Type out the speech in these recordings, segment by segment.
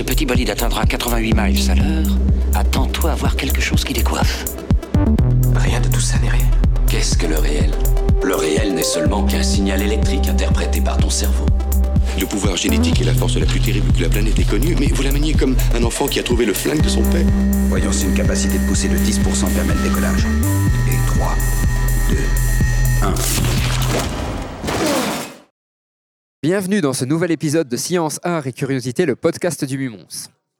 ce petit bolide atteindra 88 miles à l'heure, attends-toi à voir quelque chose qui décoiffe. Rien de tout ça n'est réel. Qu'est-ce que le réel? Le réel n'est seulement qu'un signal électrique interprété par ton cerveau. Le pouvoir génétique est la force la plus terrible que la planète ait connue, mais vous la maniez comme un enfant qui a trouvé le flingue de son père. Voyons si une capacité de pousser de 10% permet le décollage. Et 3, 2, 1. Bienvenue dans ce nouvel épisode de Science, Art et Curiosité, le podcast du Mumons.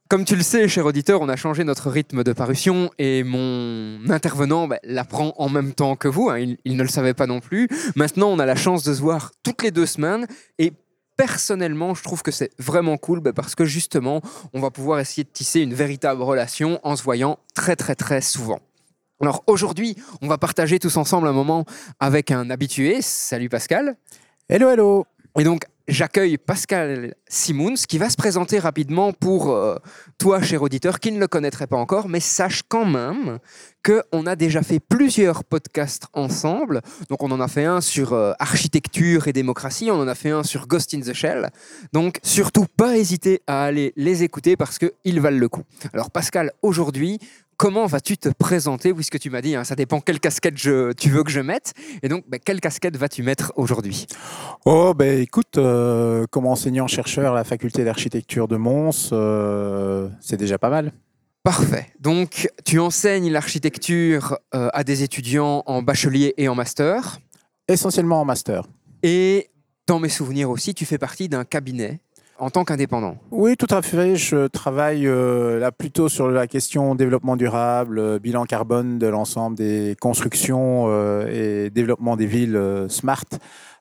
Comme tu le sais, cher auditeur, on a changé notre rythme de parution et mon intervenant bah, l'apprend en même temps que vous. hein, il, il ne le savait pas non plus. Maintenant, on a la chance de se voir toutes les deux semaines et personnellement, je trouve que c'est vraiment cool bah, parce que justement, on va pouvoir essayer de tisser une véritable relation en se voyant très très très souvent. Alors aujourd'hui, on va partager tous ensemble un moment avec un habitué. Salut Pascal. Hello, hello Et donc, j'accueille Pascal Simons qui va se présenter rapidement pour euh, toi, cher auditeur, qui ne le connaîtrait pas encore, mais sache quand même qu'on a déjà fait plusieurs podcasts ensemble. Donc, on en a fait un sur euh, architecture et démocratie, on en a fait un sur Ghost in the Shell. Donc, surtout, pas hésiter à aller les écouter parce qu'ils valent le coup. Alors, Pascal, aujourd'hui, comment vas-tu te présenter Puisque tu m'as dit, hein, ça dépend quelle casquette je- tu veux que je mette. Et donc, bah, quelle casquette vas-tu mettre aujourd'hui? Oh, ben écoute, euh, comme enseignant-chercheur à la faculté d'architecture de Mons, euh, c'est déjà pas mal. Parfait. Donc, tu enseignes l'architecture euh, à des étudiants en bachelier et en master. Essentiellement en master. Et dans mes souvenirs aussi, tu fais partie d'un cabinet en tant qu'indépendant. Oui, tout à fait. Je travaille euh, là plutôt sur la question développement durable, euh, bilan carbone de l'ensemble des constructions euh, et développement des villes smart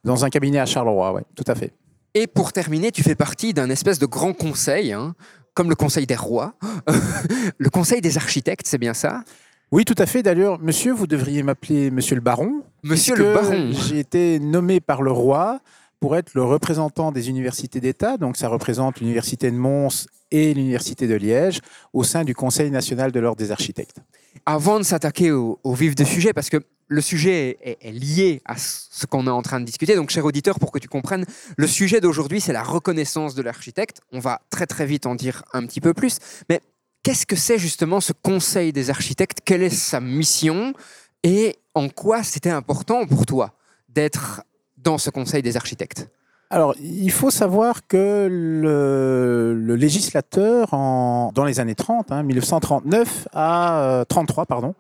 dans un cabinet à Charleroi. Ouais, tout à fait. Et pour terminer, tu fais partie d'un espèce de grand conseil, hein, comme le conseil des rois, le conseil des architectes, c'est bien ça? Oui, tout à fait. D'ailleurs, monsieur, vous devriez m'appeler monsieur le baron. Monsieur le baron. J'ai été nommé par le roi pour être le représentant des universités d'État. Donc, ça représente l'université de Mons et l'université de Liège au sein du Conseil national de l'ordre des architectes. Avant de s'attaquer au, au vif du sujet, parce que le sujet est, est lié à ce qu'on est en train de discuter. Donc, cher auditeur, pour que tu comprennes, le sujet d'aujourd'hui, c'est la reconnaissance de l'architecte. On va très très vite en dire un petit peu plus. Mais qu'est-ce que c'est justement ce Conseil des architectes? Quelle est sa mission? Et en quoi c'était important pour toi d'être dans ce Conseil des architectes Alors, il faut savoir que le, législateur, dans les années 30, hein, 1939 à euh, 33, pardon,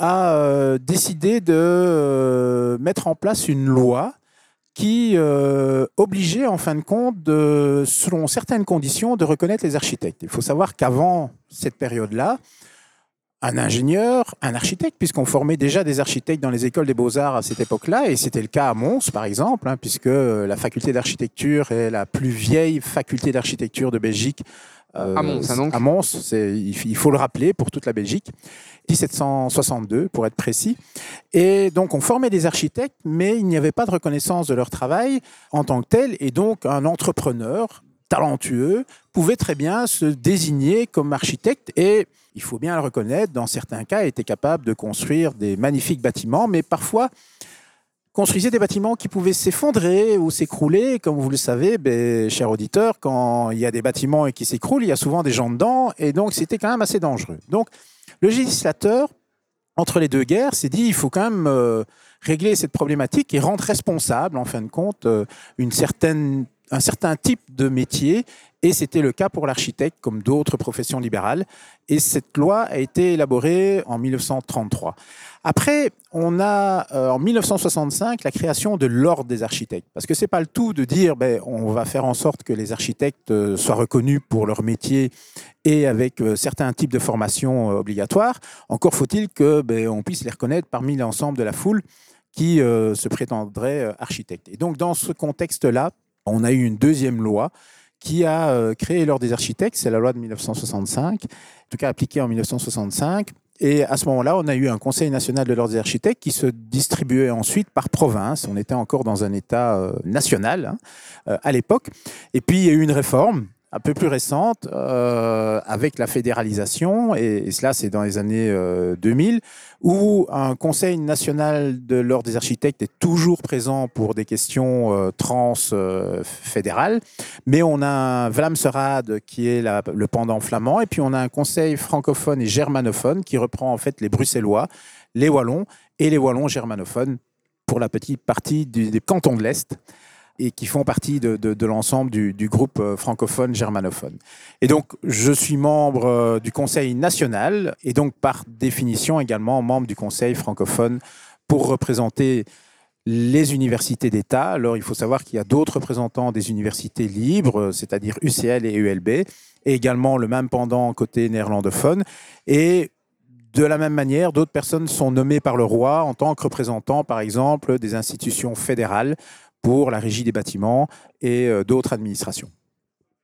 a euh, décidé de euh, mettre en place une loi qui euh, obligeait, en fin de compte, selon certaines conditions, de reconnaître les architectes. Il faut savoir qu'avant cette période-là, un ingénieur, un architecte, puisqu'on formait déjà des architectes dans les écoles des beaux-arts à cette époque-là, et c'était le cas à Mons, par exemple, hein, puisque euh, la faculté d'architecture est la plus vieille faculté d'architecture de Belgique. euh, À Mons, hein, donc. À Mons, il faut le rappeler pour toute la Belgique. 1762, pour être précis. Et donc, on formait des architectes, mais il n'y avait pas de reconnaissance de leur travail en tant que tel, et donc un entrepreneur talentueux pouvait très bien se désigner comme architecte et il faut bien le reconnaître, dans certains cas, était capable de construire des magnifiques bâtiments, mais parfois construisait des bâtiments qui pouvaient s'effondrer ou s'écrouler. Comme vous le savez, ben, cher auditeur, quand il y a des bâtiments et qui s'écroulent, il y a souvent des gens dedans, et donc c'était quand même assez dangereux. Donc, le législateur, entre les deux guerres, s'est dit il faut quand même euh, régler cette problématique et rendre responsable, en fin de compte, euh, une certaine, un certain type de métier. Et c'était le cas pour l'architecte, comme d'autres professions libérales. Et cette loi a été élaborée en 1933. Après, on a euh, en 1965 la création de l'ordre des architectes. Parce que c'est pas le tout de dire ben, on va faire en sorte que les architectes euh, soient reconnus pour leur métier et avec euh, certains types de formations euh, obligatoires. Encore faut-il que ben, on puisse les reconnaître parmi l'ensemble de la foule qui se prétendrait architecte. Et donc dans ce contexte-là, on a eu une deuxième loi qui a euh, créé l'ordre des architectes, c'est la loi de 1965, en tout cas appliquée en 1965. Et à ce moment-là, on a eu un Conseil national de l'ordre des architectes qui se distribuait ensuite par province. On était encore dans un État euh, national hein, euh, à l'époque. Et puis, il y a eu une réforme un peu plus récente, euh, avec la fédéralisation, et, cela c'est dans les années euh, 2000, où un Conseil national de l'ordre des architectes est toujours présent pour des questions euh, trans-fédérales, mais on a un Vlamserad qui est le pendant flamand, et puis on a un Conseil francophone et germanophone qui reprend en fait les Bruxellois, les Wallons et les Wallons germanophones pour la petite partie du- des cantons de l'Est et qui font partie de, l'ensemble du, du groupe euh, francophone germanophone. Et donc, je suis membre euh, du Conseil national et donc, par définition, également membre du Conseil francophone pour représenter les universités d'État. Alors, il faut savoir qu'il y a d'autres représentants des universités libres, c'est-à-dire UCL et ULB, et également le même pendant côté néerlandophone. Et de la même manière, d'autres personnes sont nommées par le roi en tant que représentants, par exemple, des institutions fédérales pour la régie des bâtiments et euh, d'autres administrations.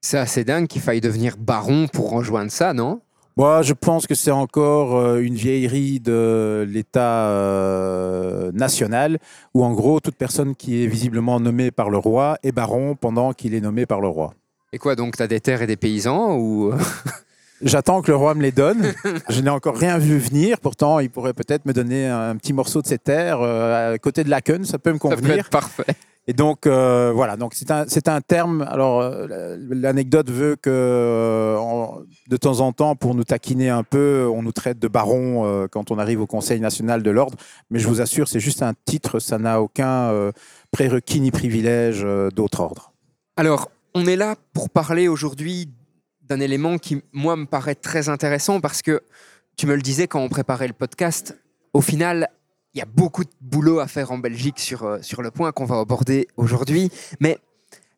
C'est assez dingue qu'il faille devenir baron pour rejoindre ça, non? Moi, je pense que c'est encore euh, une vieillerie de l'État euh, national, où en gros, toute personne qui est visiblement nommée par le roi est baron pendant qu'il est nommé par le roi. Et quoi, donc, t'as des terres et des paysans ou... J'attends que le roi me les donne. Je n'ai encore rien vu venir. Pourtant, il pourrait peut-être me donner un petit morceau de ses terres euh, à côté de Laken. Ça peut me Ça peut convenir. être parfait. Et donc, euh, voilà, donc c'est un, un terme. Alors, euh, l'anecdote veut que, euh, de temps en temps, pour nous taquiner un peu, on nous traite de baron quand on arrive au Conseil national de l'ordre. Mais je vous assure, c'est juste un titre, ça n'a aucun prérequis ni privilège d'autre ordre. Alors, on est là pour parler aujourd'hui d'un élément qui, moi, me paraît très intéressant parce que, tu me le disais quand on préparait le podcast, au final, il y a beaucoup de boulot à faire en Belgique sur, euh, sur le point qu'on va aborder aujourd'hui, mais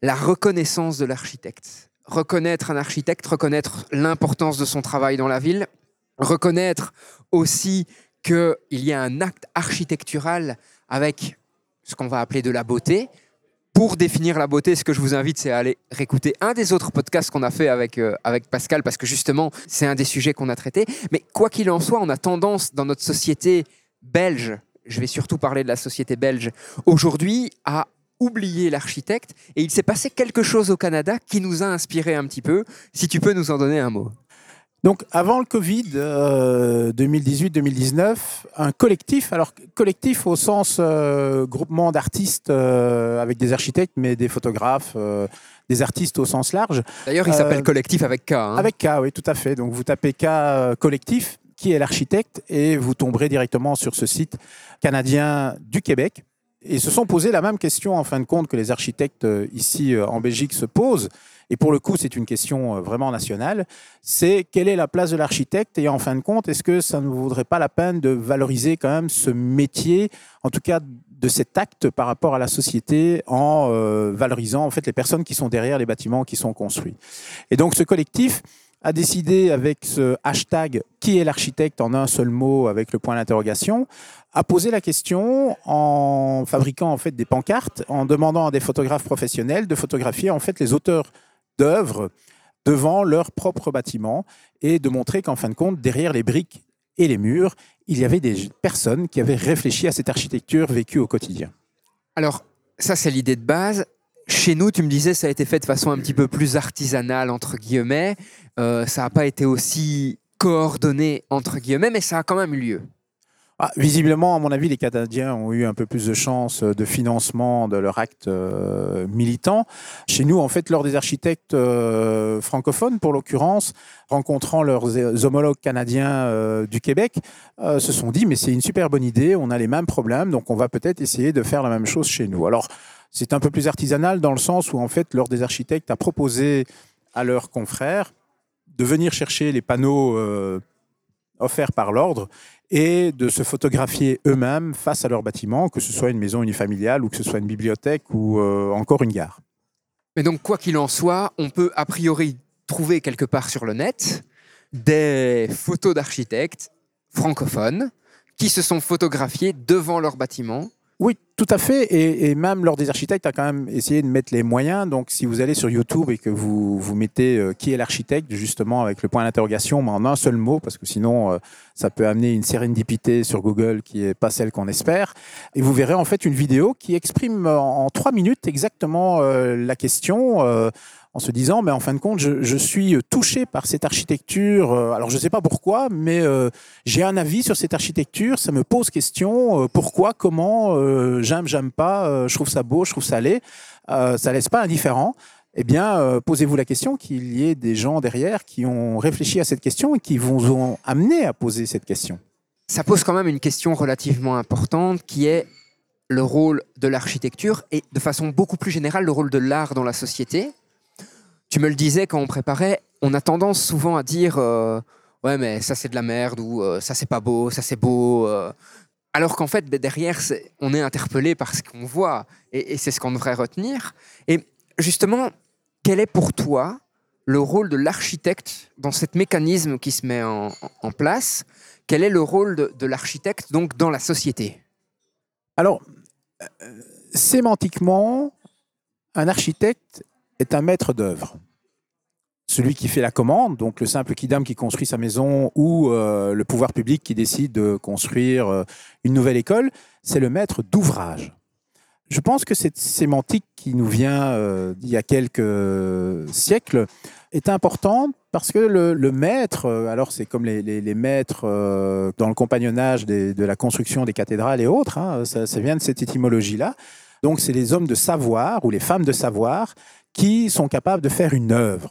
la reconnaissance de l'architecte. Reconnaître un architecte, reconnaître l'importance de son travail dans la ville, reconnaître aussi qu'il y a un acte architectural avec ce qu'on va appeler de la beauté, pour définir la beauté, ce que je vous invite, c'est à aller réécouter un des autres podcasts qu'on a fait avec, euh, avec Pascal, parce que justement, c'est un des sujets qu'on a traité. Mais quoi qu'il en soit, on a tendance dans notre société belge, je vais surtout parler de la société belge, aujourd'hui, à oublier l'architecte. Et il s'est passé quelque chose au Canada qui nous a inspiré un petit peu. Si tu peux nous en donner un mot. Donc, avant le Covid, euh, 2018-2019, un collectif, alors collectif au sens euh, groupement d'artistes euh, avec des architectes, mais des photographes, euh, des artistes au sens large, D'ailleurs, il Euh, s'appelle Collectif avec K. hein. avec K, oui, tout à fait. Donc, vous tapez K euh, collectif, qui est l'architecte, et vous tomberez directement sur ce site canadien du Québec. Et se sont posé la même question, en fin de compte, que les architectes euh, ici euh, en Belgique se posent. Et pour le coup, c'est une question euh, vraiment nationale. C'est quelle est la place de l'architecte Et en fin de compte, est-ce que ça ne vaudrait pas la peine de valoriser quand même ce métier, en tout cas de cet acte par rapport à la société, en valorisant en fait les personnes qui sont derrière les bâtiments qui sont construits? Et donc, ce collectif a décidé avec ce hashtag qui est l'architecte en un seul mot avec le point d'interrogation, a posé la question en fabriquant en fait des pancartes, en demandant à des photographes professionnels de photographier en fait les auteurs d'œuvres devant leur propre bâtiment et de montrer qu'en fin de compte derrière les briques et les murs, il y avait des personnes qui avaient réfléchi à cette architecture vécue au quotidien. Alors, ça, c'est l'idée de base. Chez nous, tu me disais, ça a été fait de façon un petit peu plus artisanale, entre guillemets. Euh, ça n'a pas été aussi coordonné, entre guillemets, mais ça a quand même eu lieu. Ah, visiblement, à mon avis, les Canadiens ont eu un peu plus de chance de financement de leur acte euh, militant. Chez nous, en fait, lors des architectes euh, francophones, pour l'occurrence, rencontrant leurs euh, homologues canadiens euh, du Québec, euh, se sont dit, mais c'est une super bonne idée, on a les mêmes problèmes, donc on va peut-être essayer de faire la même chose chez nous. Alors, c'est un peu plus artisanal dans le sens où, en fait, lors des architectes a proposé à leurs confrères de venir chercher les panneaux euh, offerts par l'ordre et de se photographier eux-mêmes face à leur bâtiment, que ce soit une maison unifamiliale ou que ce soit une bibliothèque ou euh, encore une gare. Mais donc, quoi qu'il en soit, on peut a priori trouver quelque part sur le net des photos d'architectes francophones qui se sont photographiés devant leur bâtiment. Oui, Tout à fait, et, et même lors des architectes, a quand même essayé de mettre les moyens. Donc, si vous allez sur YouTube et que vous, vous mettez euh, qui est l'architecte, justement avec le point d'interrogation, mais en un seul mot, parce que sinon, euh, ça peut amener une sérendipité sur Google qui est pas celle qu'on espère. Et vous verrez en fait une vidéo qui exprime en, en trois minutes exactement euh, la question. euh, en se disant, mais en fin de compte, je, je suis touché par cette architecture. Euh, Alors, je ne sais pas pourquoi, mais euh, j'ai un avis sur cette architecture. Ça me pose question. Euh, pourquoi, comment, euh, j'aime, j'aime pas. euh, je trouve ça beau, je trouve ça laid. Euh, ça laisse pas indifférent. Eh bien, euh, posez-vous la question qu'il y ait des gens derrière qui ont réfléchi à cette question et qui vous ont amené à poser cette question. Ça pose quand même une question relativement importante qui est le rôle de l'architecture et de façon beaucoup plus générale le rôle de l'art dans la société. Tu me le disais quand on préparait, on a tendance souvent à dire ouais mais ça c'est de la merde ou ça c'est pas beau, ça c'est beau. Alors qu'en fait ben, derrière on est interpellé par ce qu'on voit et, c'est ce qu'on devrait retenir. Et justement, quel est pour toi le rôle de l'architecte dans cet mécanisme qui se met en- place? Quel est le rôle de, de l'architecte donc dans la société? Alors, euh, sémantiquement, un architecte est un maître d'œuvre. Celui qui fait la commande, donc le simple kidam qui construit sa maison ou euh, le pouvoir public qui décide de construire euh, une nouvelle école, c'est le maître d'ouvrage. Je pense que cette sémantique qui nous vient euh, d'il y a quelques siècles est importante parce que le, maître, euh, alors c'est comme les, maîtres euh, dans le compagnonnage de la construction des cathédrales et autres, hein, ça, ça vient de cette étymologie-là. Donc c'est les hommes de savoir ou les femmes de savoir qui sont capables de faire une œuvre.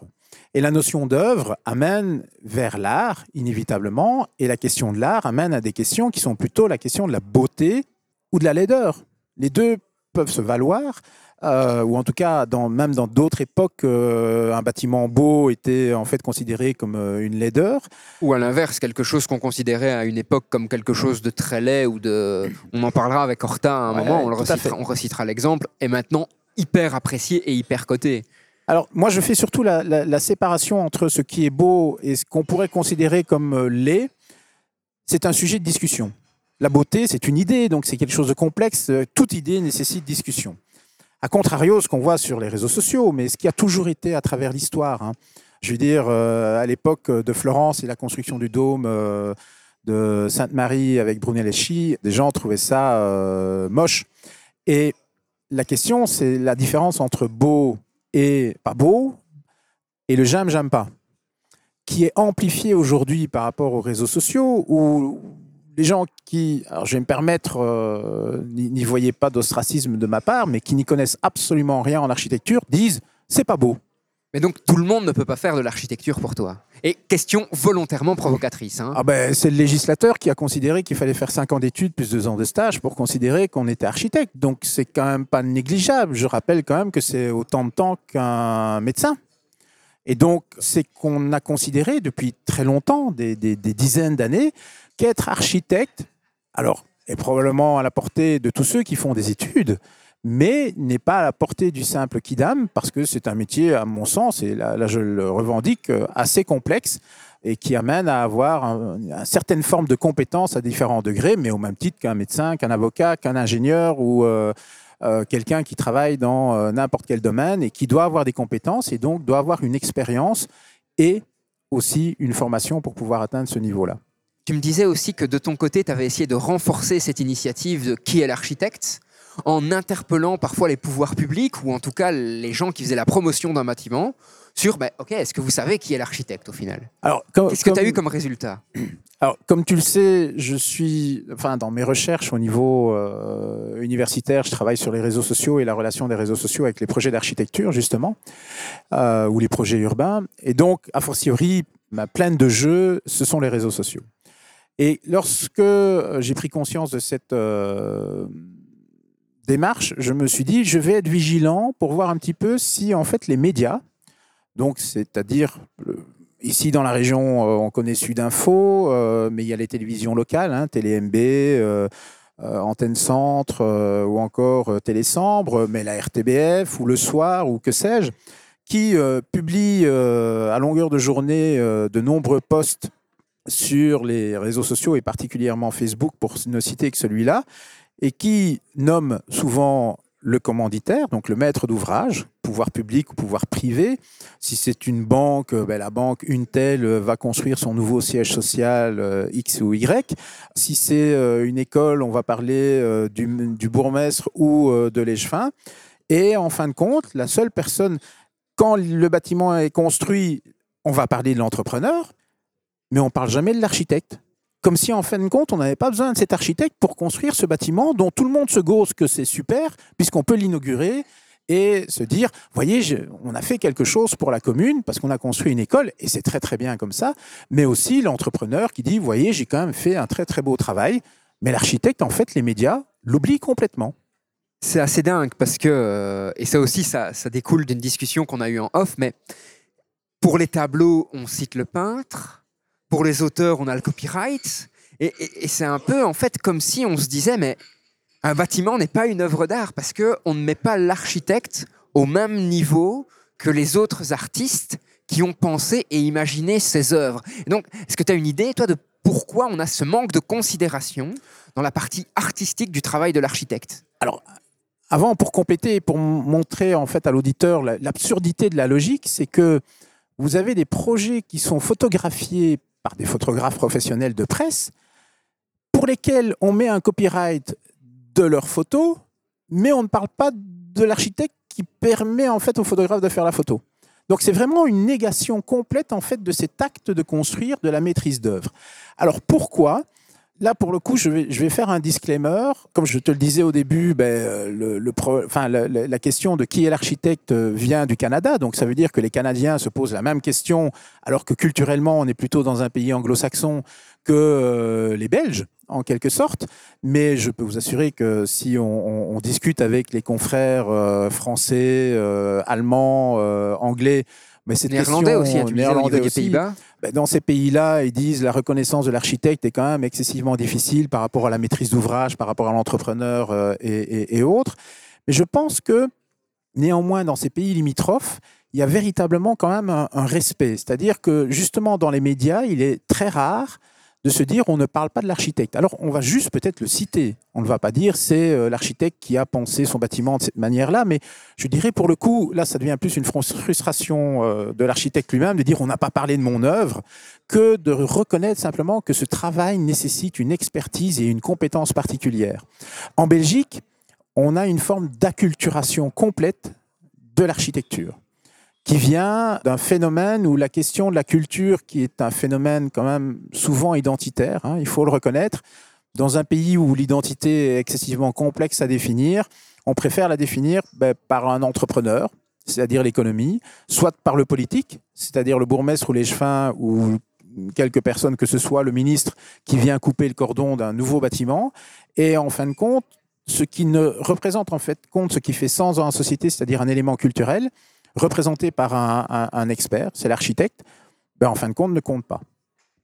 Et la notion d'œuvre amène vers l'art, inévitablement, et la question de l'art amène à des questions qui sont plutôt la question de la beauté ou de la laideur. Les deux peuvent se valoir, euh, ou en tout cas, dans, même dans d'autres époques, euh, un bâtiment beau était en fait considéré comme euh, une laideur. Ou à l'inverse, quelque chose qu'on considérait à une époque comme quelque chose de très laid ou de... On en parlera avec Horta à un Ouais, moment, on, le recitera, fait. on recitera l'exemple, et maintenant hyper apprécié et hyper coté. Alors, moi, je fais surtout la, séparation entre ce qui est beau et ce qu'on pourrait considérer comme euh, laid. C'est un sujet de discussion. La beauté, c'est une idée, donc c'est quelque chose de complexe. Euh, Toute idée nécessite discussion. A contrario, ce qu'on voit sur les réseaux sociaux, mais ce qui a toujours été à travers l'histoire. hein. Je veux dire, euh, à l'époque de Florence et la construction du dôme de Sainte-Marie avec Brunelleschi, des gens trouvaient ça moche. Et la question, c'est la différence entre beau et pas beau, et le j'aime, j'aime pas, qui est amplifié aujourd'hui par rapport aux réseaux sociaux, où les gens qui, alors je vais me permettre, euh, n'y voyez pas d'ostracisme de ma part, mais qui n'y connaissent absolument rien en architecture, disent c'est pas beau. Mais donc tout le monde ne peut pas faire de l'architecture pour toi. Et question volontairement provocatrice. hein. Ah ben, c'est le législateur qui a considéré qu'il fallait faire 5 ans d'études plus 2 ans de stage pour considérer qu'on était architecte. Donc c'est quand même pas négligeable. Je rappelle quand même que c'est autant de temps qu'un médecin. Et donc c'est qu'on a considéré depuis très longtemps, des, des- des dizaines d'années, qu'être architecte, alors est probablement à la portée de tous ceux qui font des études, mais n'est pas à la portée du simple kidam, parce que c'est un métier, à mon sens, et là, je le revendique, euh, assez complexe et qui amène à avoir un- une certaine forme de compétence à différents degrés, mais au même titre qu'un médecin, qu'un avocat, qu'un ingénieur ou euh, euh, quelqu'un qui travaille dans n'importe quel domaine et qui doit avoir des compétences et donc doit avoir une expérience et aussi une formation pour pouvoir atteindre ce niveau-là. Tu me disais aussi que de ton côté, tu avais essayé de renforcer cette initiative de qui est l'architecte en interpellant parfois les pouvoirs publics ou en tout cas les gens qui faisaient la promotion d'un bâtiment sur, bah, ok, est-ce que vous savez qui est l'architecte au final? Alors, Qu'est-ce que tu as eu comme résultat? Alors, comme tu le sais, je suis, enfin, dans mes recherches au niveau euh, universitaire, je travaille sur les réseaux sociaux et la relation des réseaux sociaux avec les projets d'architecture, justement, euh, ou les projets urbains. Et donc, a fortiori, ma plaine de jeu, ce sont les réseaux sociaux. Et lorsque euh, j'ai pris conscience de cette euh, démarche, je me suis dit, je vais être vigilant pour voir un petit peu si, en fait, les médias, donc, c'est-à-dire Ici, dans la région, euh, on connaît Sudinfo, euh, mais il y a les télévisions locales, hein, TéléMB, euh, euh, Antenne Centre ou encore euh, Télésambre, mais la RTBF ou Le Soir ou que sais-je, qui euh, à longueur de journée de nombreux posts sur les réseaux sociaux et particulièrement Facebook pour ne citer que celui-là, et qui nomme souvent le commanditaire, donc le maître d'ouvrage, pouvoir public ou pouvoir privé. Si c'est une banque, ben la banque une telle va construire son nouveau siège social euh, X ou Y. Si c'est euh, une école, on va parler euh, du, du, bourgmestre ou de l'échevin. Et en fin de compte, la seule personne, quand le bâtiment est construit, on va parler de l'entrepreneur, mais on ne parle jamais de l'architecte comme si en fin de compte, on n'avait pas besoin de cet architecte pour construire ce bâtiment dont tout le monde se gauze que c'est super, puisqu'on peut l'inaugurer et se dire, voyez, on a fait quelque chose pour la commune parce qu'on a construit une école et c'est très très bien comme ça, mais aussi l'entrepreneur qui dit, voyez, j'ai quand même fait un très très beau travail, mais l'architecte, en fait, les médias l'oublient complètement. C'est assez dingue parce que, euh, et ça aussi, ça, ça découle d'une discussion qu'on a eue en off, mais pour les tableaux, on cite le peintre, pour les auteurs, on a le copyright. Et, c'est un peu, en fait, comme si on se disait, mais un bâtiment n'est pas une œuvre d'art parce qu'on ne met pas l'architecte au même niveau que les autres artistes qui ont pensé et imaginé ces œuvres. donc, est-ce que tu as une idée, toi, de pourquoi on a ce manque de considération dans la partie artistique du travail de l'architecte? Alors, avant, pour compléter, pour montrer en fait à l'auditeur l'absurdité de la logique, c'est que vous avez des projets qui sont photographiés par des photographes professionnels de presse, pour lesquels on met un copyright de leurs photos, mais on ne parle pas de l'architecte qui permet en fait au photographe de faire la photo. Donc c'est vraiment une négation complète en fait de cet acte de construire, de la maîtrise d'œuvre. Alors pourquoi? Là, pour le coup, je vais, faire un disclaimer. Comme je te le disais au début, ben, enfin, la, question de qui est l'architecte vient du Canada. Donc, ça veut dire que les Canadiens se posent la même question, alors que culturellement, on est plutôt dans un pays anglo-saxon que euh, les Belges, en quelque sorte. Mais je peux vous assurer que si on, discute avec les confrères euh, français, euh, allemands, anglais, mais c'est néerlandais aussi, tu néerlandais des Pays-Bas. Ben, dans ces pays-là, ils disent la reconnaissance de l'architecte est quand même excessivement difficile par rapport à la maîtrise d'ouvrage, par rapport à l'entrepreneur euh, et, autres. Mais je pense que néanmoins, dans ces pays limitrophes, il y a véritablement quand même un, un respect. C'est-à-dire que justement, dans les médias, il est très rare de se dire on ne parle pas de l'architecte. Alors on va juste peut-être le citer. On ne va pas dire c'est euh, l'architecte qui a pensé son bâtiment de cette manière-là, mais je dirais pour le coup, là ça devient plus une frustration euh, de l'architecte lui-même de dire on n'a pas parlé de mon œuvre que de reconnaître simplement que ce travail nécessite une expertise et une compétence particulière. En Belgique, on a une forme d'acculturation complète de l'architecture qui vient d'un phénomène où la question de la culture, qui est un phénomène quand même souvent identitaire, hein, il faut le reconnaître, dans un pays où l'identité est excessivement complexe à définir, on préfère la définir ben, par un entrepreneur, c'est-à-dire l'économie, soit par le politique, c'est-à-dire le bourgmestre ou l'échevin ou quelques personnes que ce soit, le ministre qui vient couper le cordon d'un nouveau bâtiment, et en fin de compte, ce qui ne représente en fait compte ce qui fait sens dans la société, c'est-à-dire un élément culturel, représenté par un, expert, c'est l'architecte, ben, en fin de compte, ne compte pas.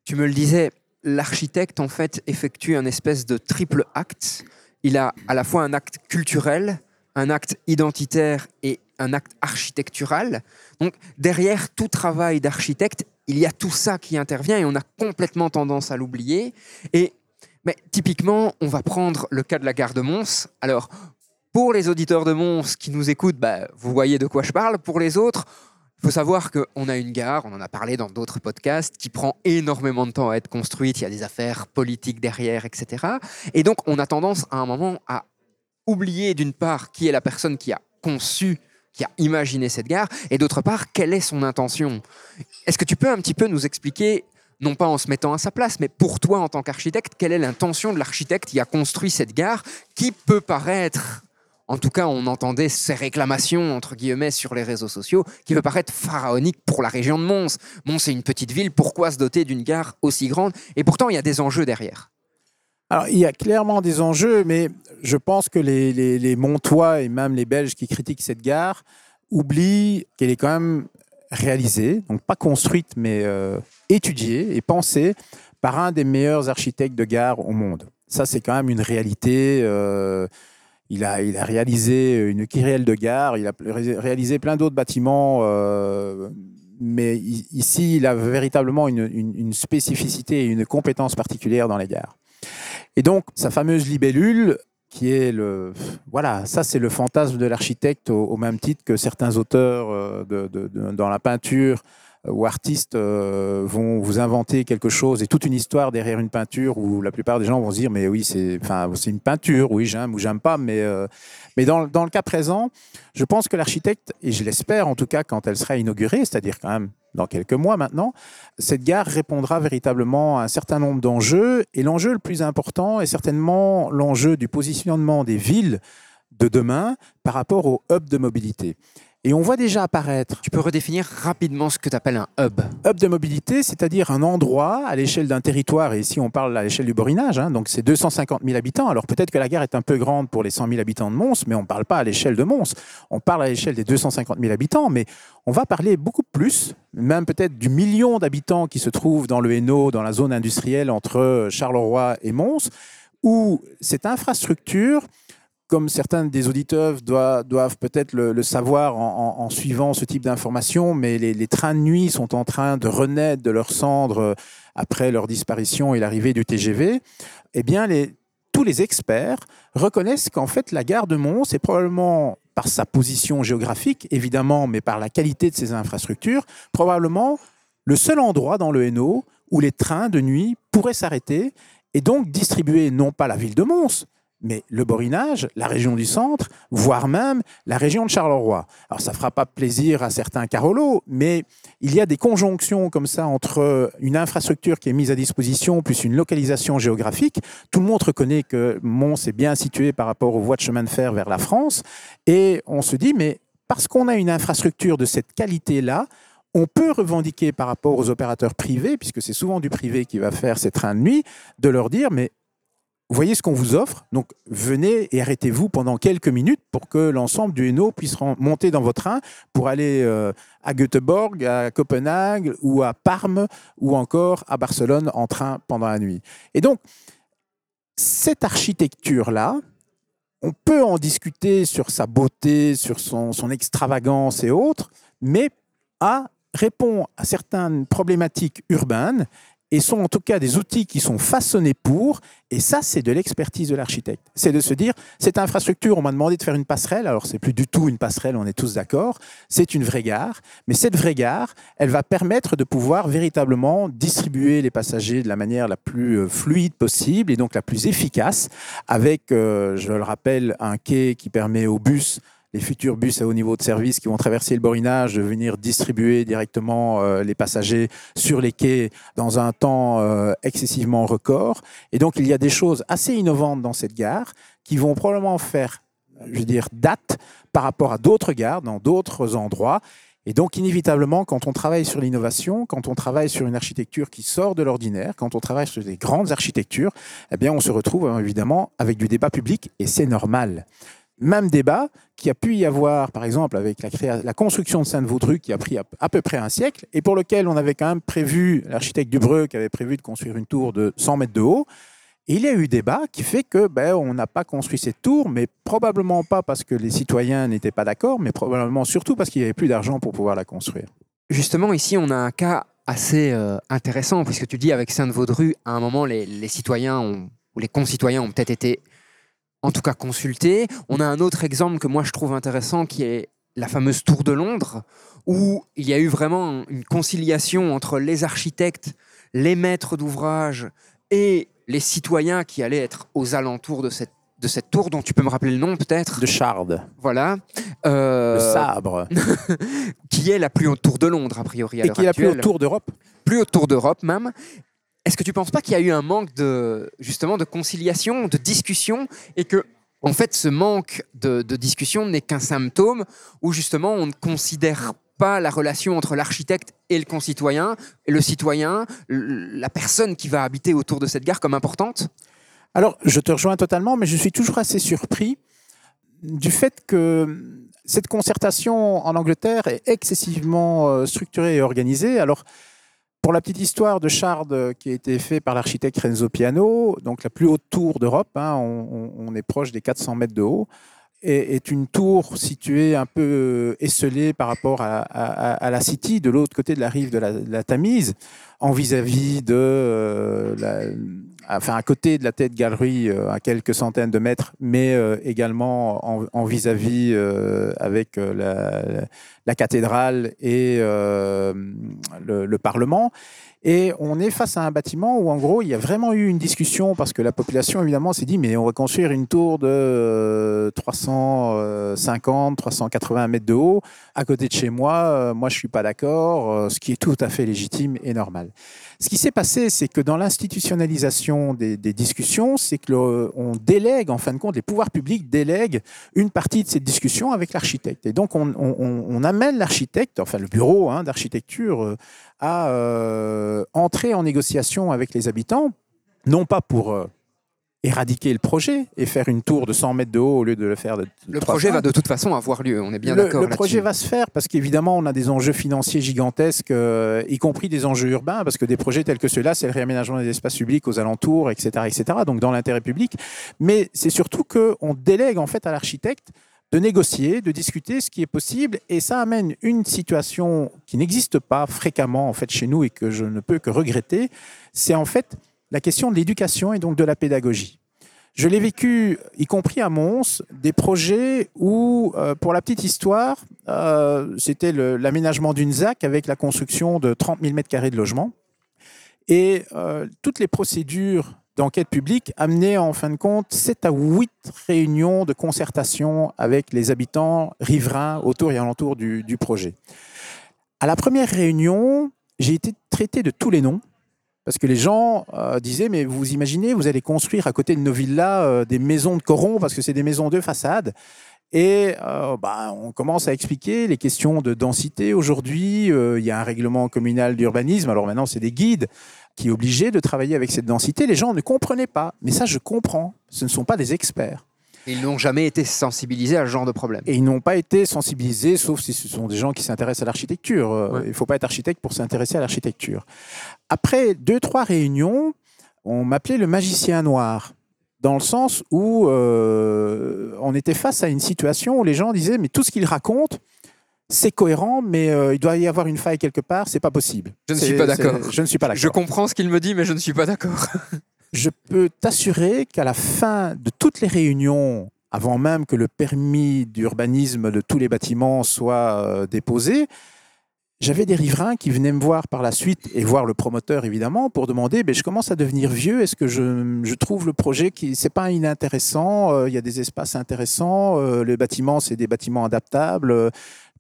Tu me le disais, l'architecte, en fait, effectue un espèce de triple acte. Il a à la fois un acte culturel, un acte identitaire et un acte architectural. Donc, derrière tout travail d'architecte, il y a tout ça qui intervient et on a complètement tendance à l'oublier. Et mais typiquement, on va prendre le cas de la gare de Mons. Alors, pour les auditeurs de Mons qui nous écoutent, bah, vous voyez de quoi je parle. Pour les autres, il faut savoir qu'on a une gare, on en a parlé dans d'autres podcasts, qui prend énormément de temps à être construite. Il y a des affaires politiques derrière, etc. Et donc, on a tendance à un moment à oublier d'une part qui est la personne qui a conçu qui a imaginé cette gare, et d'autre part, quelle est son intention. Est-ce que tu peux un petit peu nous expliquer, non pas en se mettant à sa place, mais pour toi en tant qu'architecte, quelle est l'intention de l'architecte qui a construit cette gare, qui peut paraître en tout cas, on entendait ces réclamations, entre guillemets, sur les réseaux sociaux, qui peut paraître pharaonique pour la région de Mons. Mons est une petite ville, pourquoi se doter d'une gare aussi grande? Et pourtant, il y a des enjeux derrière. Alors, il y a clairement des enjeux, mais je pense que les, Montois et même les Belges qui critiquent cette gare oublient qu'elle est quand même réalisée, donc pas construite, mais euh, étudiée et pensée par un des meilleurs architectes de gare au monde. Ça, c'est quand même une réalité. Euh, il a, réalisé une kyrielle de gare, il a réalisé plein d'autres bâtiments, euh, mais ici, il a véritablement une, spécificité et une compétence particulière dans les gares. Et donc, sa fameuse libellule, qui est le voilà ça c'est le fantasme de l'architecte au, même titre que certains auteurs euh, de, dans la peinture ou artistes euh, vont vous inventer quelque chose et toute une histoire derrière une peinture où la plupart des gens vont se dire mais oui c'est enfin c'est une peinture oui j'aime ou j'aime pas mais euh, mais dans, dans le cas présent je pense que l'architecte et je l'espère en tout cas quand elle sera inaugurée c'est-à-dire quand même dans quelques mois maintenant cette gare répondra véritablement à un certain nombre d'enjeux. Et l'enjeu le plus important est certainement l'enjeu du positionnement des villes de demain par rapport aux hubs de mobilité. Et on voit déjà apparaître Tu peux redéfinir rapidement ce que tu appelles un hub. hub de mobilité, c'est-à-dire un endroit à l'échelle d'un territoire, et ici on parle à l'échelle du Borinage, hein, donc c'est 250 000 habitants. Alors peut-être que la gare est un peu grande pour les 100 000 habitants de Mons, mais on ne parle pas à l'échelle de Mons. On parle à l'échelle des 250 000 habitants, mais on va parler beaucoup plus, même peut-être du million d'habitants qui se trouvent dans le Hainaut, dans la zone industrielle entre Charleroi et Mons, où cette infrastructure comme certains des auditeurs doivent, peut-être le, savoir en, suivant ce type d'informations, mais les, trains de nuit sont en train de renaître de leurs cendres euh, après leur disparition et l'arrivée du TGV. Eh bien, tous les experts reconnaissent qu'en fait, la gare de Mons est probablement, par sa position géographique, évidemment, mais par la qualité de ses infrastructures, probablement le seul endroit dans le Hainaut où les trains de nuit pourraient s'arrêter et donc distribuer non pas la ville de Mons, mais le Borinage, la région du centre, voire même la région de Charleroi. Alors ça fera pas plaisir à certains Carolos, mais il y a des conjonctions comme ça entre une infrastructure qui est mise à disposition plus une localisation géographique. Tout le monde reconnaît que Mons est bien situé par rapport aux voies de chemin de fer vers la France, et on se dit, mais parce qu'on a une infrastructure de cette qualité-là, on peut revendiquer par rapport aux opérateurs privés, puisque c'est souvent du privé qui va faire ces trains de nuit, de leur dire, mais voyez ce qu'on vous offre, donc venez et arrêtez-vous pendant quelques minutes pour que l'ensemble du Hainaut puisse monter dans votre train pour aller euh, à Göteborg, à Copenhague ou à Parme ou encore à Barcelone en train pendant la nuit. Et donc, cette architecture-là, on peut en discuter sur sa beauté, sur son, son extravagance et autres, mais a, répond à certaines problématiques urbaines et sont en tout cas des outils qui sont façonnés pour, et ça c'est de l'expertise de l'architecte. C'est de se dire, cette infrastructure, on m'a demandé de faire une passerelle, alors c'est plus du tout une passerelle, on est tous d'accord, c'est une vraie gare, mais cette vraie gare, elle va permettre de pouvoir véritablement distribuer les passagers de la manière la plus euh, fluide possible et donc la plus efficace, avec, euh, je le rappelle, un quai qui permet aux bus les futurs bus à haut niveau de service qui vont traverser le borinage, venir distribuer directement euh, les passagers sur les quais dans un temps euh, excessivement record. Et donc, il y a des choses assez innovantes dans cette gare qui vont probablement faire, je veux dire, date par rapport à d'autres gares dans d'autres endroits. Et donc, inévitablement, quand on travaille sur l'innovation, quand on travaille sur une architecture qui sort de l'ordinaire, quand on travaille sur des grandes architectures, eh bien, on se retrouve euh, évidemment avec du débat public et c'est normal même débat qui a pu y avoir, par exemple, avec la, construction de Sainte-Vaudru, qui a pris à, peu près un siècle, et pour lequel on avait quand même prévu, l'architecte Dubreux qui avait prévu de construire une tour de 100 mètres de haut. Il y a eu débat qui fait que ben, on n'a pas construit cette tour, mais probablement pas parce que les citoyens n'étaient pas d'accord, mais probablement surtout parce qu'il n'y avait plus d'argent pour pouvoir la construire. Justement, ici, on a un cas assez euh, intéressant, puisque tu dis avec Sainte-Vaudru, à un moment, les, les citoyens ont- ou les concitoyens ont peut-être été, en tout cas, consultés. On a un autre exemple que moi je trouve intéressant, qui est la fameuse Tour de Londres, où il y a eu vraiment une conciliation entre les architectes, les maîtres d'ouvrage et les citoyens qui allaient être aux alentours de cette, de cette tour, dont tu peux me rappeler le nom peut-être? De Chardes, Voilà. Euh, le sabre, qui est la plus haute tour de Londres, a priori, à et qui est la plus haute tour d'Europe. Plus haute tour d'Europe, même. Est-ce que tu ne penses pas qu'il y a eu un manque de, justement, de conciliation, de discussion, et que, en fait, ce manque de, discussion n'est qu'un symptôme où, justement, on ne considère pas la relation entre l'architecte et le concitoyen, le citoyen, la personne qui va habiter autour de cette gare comme importante? Alors, je te rejoins totalement, mais je suis toujours assez surpris du fait que cette concertation en Angleterre est excessivement euh, structurée et organisée. Alors, pour la petite histoire de Chardes euh, qui a été fait par l'architecte Renzo Piano, donc la plus haute tour d'Europe, hein, on, est proche des 400 mètres de haut, est une tour située un peu euh, esselée par rapport à, la City, de l'autre côté de la rive de la Tamise, en vis-à-vis de euh, la, enfin à côté de la tête galerie euh, à quelques centaines de mètres, mais euh, également en- vis-à-vis avec la, cathédrale et le Parlement. Et on est face à un bâtiment où, en gros, il y a vraiment eu une discussion parce que la population, évidemment, s'est dit mais on va construire une tour de euh, 350, 380 mètres de haut à côté de chez moi. Euh, moi, je suis pas d'accord, euh, ce qui est tout à fait légitime et normal. Ce qui s'est passé, c'est que dans l'institutionnalisation des, discussions, c'est que le- on délègue, en fin de compte, les pouvoirs publics délèguent une partie de cette discussion avec l'architecte. Et donc, on, amène l'architecte, enfin le bureau hein, d'architecture, euh, à euh, entrer en négociation avec les habitants, non pas pour euh, éradiquer le projet et faire une tour de 100 mètres de haut au lieu de le faire de Le 300. projet va de toute façon avoir lieu, on est bien d'accord Le projet va se faire parce qu'évidemment, on a des enjeux financiers gigantesques, euh, y compris des enjeux urbains, parce que des projets tels que ceux-là, c'est le réaménagement des espaces publics aux alentours, etc., etc., donc dans l'intérêt public. Mais c'est surtout qu'on délègue en fait à l'architecte de négocier, de discuter ce qui est possible, et ça amène une situation qui n'existe pas fréquemment chez nous et que je ne peux que regretter. C'est en fait la question de l'éducation et donc de la pédagogie. Je l'ai vécu, y compris à Mons, des projets où, euh, pour la petite histoire, euh, c'était l'aménagement d'une ZAC avec la construction de 30 000 m2 de logement. Et euh, toutes les procédures d'enquête publique amenaient en fin de compte 7 à 8 réunions de concertation avec les habitants riverains autour et alentour du, projet. À la première réunion, j'ai été traité de tous les noms. Parce que les gens euh, disaient, mais vous imaginez, vous allez construire à côté de nos villas euh, des maisons de corons, parce que c'est des maisons de façade. Et euh, bah, on commence à expliquer les questions de densité. Aujourd'hui, il y a un règlement communal d'urbanisme. Alors maintenant, c'est des guides qui est obligé de travailler avec cette densité. Les gens ne comprenaient pas. Mais ça, je comprends. Ce ne sont pas des experts. Ils n'ont jamais été sensibilisés à ce genre de problème. Et ils n'ont pas été sensibilisés, sauf si ce sont des gens qui s'intéressent à l'architecture. Euh, Ouais. Il ne faut pas être architecte pour s'intéresser à l'architecture. Après deux, trois réunions, on m'appelait le magicien noir, dans le sens où euh, on était face à une situation où les gens disaient, mais tout ce qu'ils racontent, c'est cohérent, mais euh, il doit y avoir une faille quelque part, c'est pas possible. Je ne suis pas d'accord. Je ne suis pas d'accord. Je comprends ce qu'il me dit, mais je ne suis pas d'accord. Je peux t'assurer qu'à la fin de toutes les réunions, avant même que le permis d'urbanisme de tous les bâtiments soit euh, déposé, j'avais des riverains qui venaient me voir par la suite et voir le promoteur évidemment pour demander ben, je commence à devenir vieux, est-ce que je, je trouve le projet qui c'est pas inintéressant, euh, il y a des espaces intéressants, euh, les bâtiments c'est des bâtiments adaptables,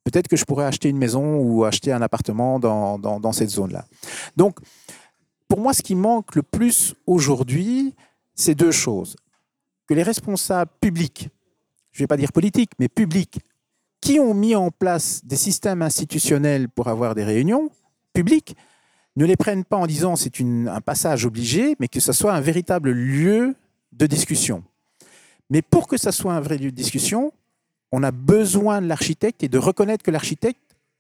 peut-être que je pourrais acheter une maison ou acheter un appartement dans, dans, cette zone-là. Donc pour moi, ce qui manque le plus aujourd'hui, c'est deux choses. Que les responsables publics, je ne vais pas dire politiques, mais publics, qui ont mis en place des systèmes institutionnels pour avoir des réunions publiques, ne les prennent pas en disant c'est un passage obligé, mais que ce soit un véritable lieu de discussion. Mais pour que ça soit un vrai lieu de discussion, on a besoin de l'architecte et de reconnaître que l'architecte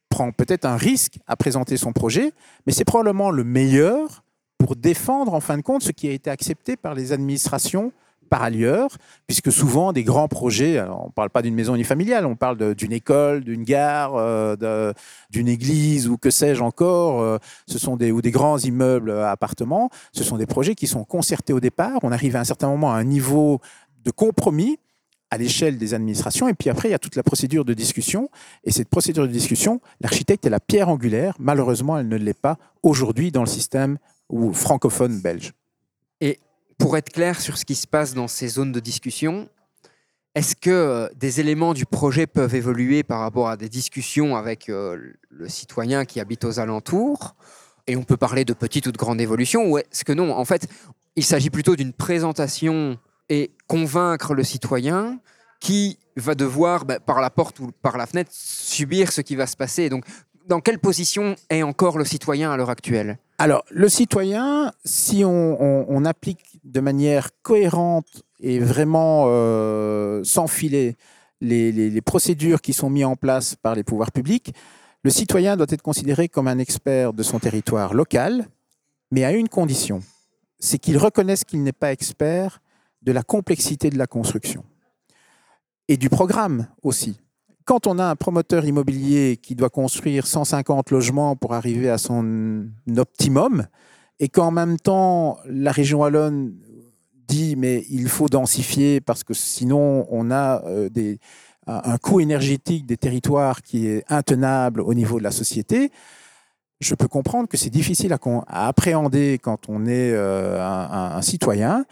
prend peut-être un risque à présenter son projet, mais c'est probablement le meilleur pour défendre en fin de compte ce qui a été accepté par les administrations par ailleurs, puisque souvent des grands projets, on ne parle pas d'une maison unifamiliale, on parle d'une école, d'une gare, euh, d'une église ou que sais-je encore, euh, ce sont des, ou des grands immeubles à appartements, ce sont des projets qui sont concertés au départ, on arrive à un certain moment à un niveau de compromis à l'échelle des administrations, et puis après il y a toute la procédure de discussion, et cette procédure de discussion, l'architecte est la pierre angulaire, malheureusement elle ne l'est pas aujourd'hui dans le système francophone belge. Pour être clair sur ce qui se passe dans ces zones de discussion, est-ce que euh, des éléments du projet peuvent évoluer par rapport à des discussions avec euh, le citoyen qui habite aux alentours? Et on peut parler de petites ou de grandes évolutions Ou est-ce que non? En fait, il s'agit plutôt d'une présentation et convaincre le citoyen qui va devoir, bah, par la porte ou par la fenêtre, subir ce qui va se passer. Donc, dans quelle position est encore le citoyen à l'heure actuelle? Alors, le citoyen, si on, applique de manière cohérente et vraiment euh, sans filet les- les procédures qui sont mises en place par les pouvoirs publics, le citoyen doit être considéré comme un expert de son territoire local, mais à une condition, c'est qu'il reconnaisse qu'il n'est pas expert de la complexité de la construction et du programme aussi. quand on a un promoteur immobilier qui doit construire 150 logements pour arriver à son optimum, et qu'en même temps, la région Wallonne dit mais il faut densifier parce que sinon on a euh, un coût énergétique des territoires qui est intenable au niveau de la société, je peux comprendre que c'est difficile à, appréhender quand on est euh, un, citoyen.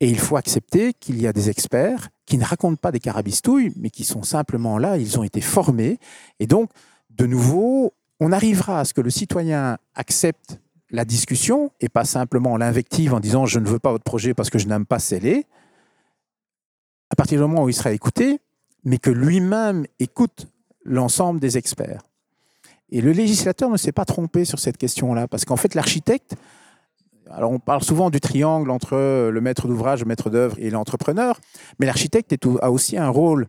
Et il faut accepter qu'il y a des experts qui ne racontent pas des carabistouilles, mais qui sont simplement là, ils ont été formés. Et donc, de nouveau, on arrivera à ce que le citoyen accepte la discussion et pas simplement l'invective en disant je ne veux pas votre projet parce que je n'aime pas sceller. À partir du moment où il sera écouté, mais que lui-même écoute l'ensemble des experts. Et le législateur ne s'est pas trompé sur cette question-là, parce qu'en fait, l'architecte, alors on parle souvent du triangle entre le maître d'ouvrage, le maître d'œuvre et l'entrepreneur, mais l'architecte a aussi un rôle,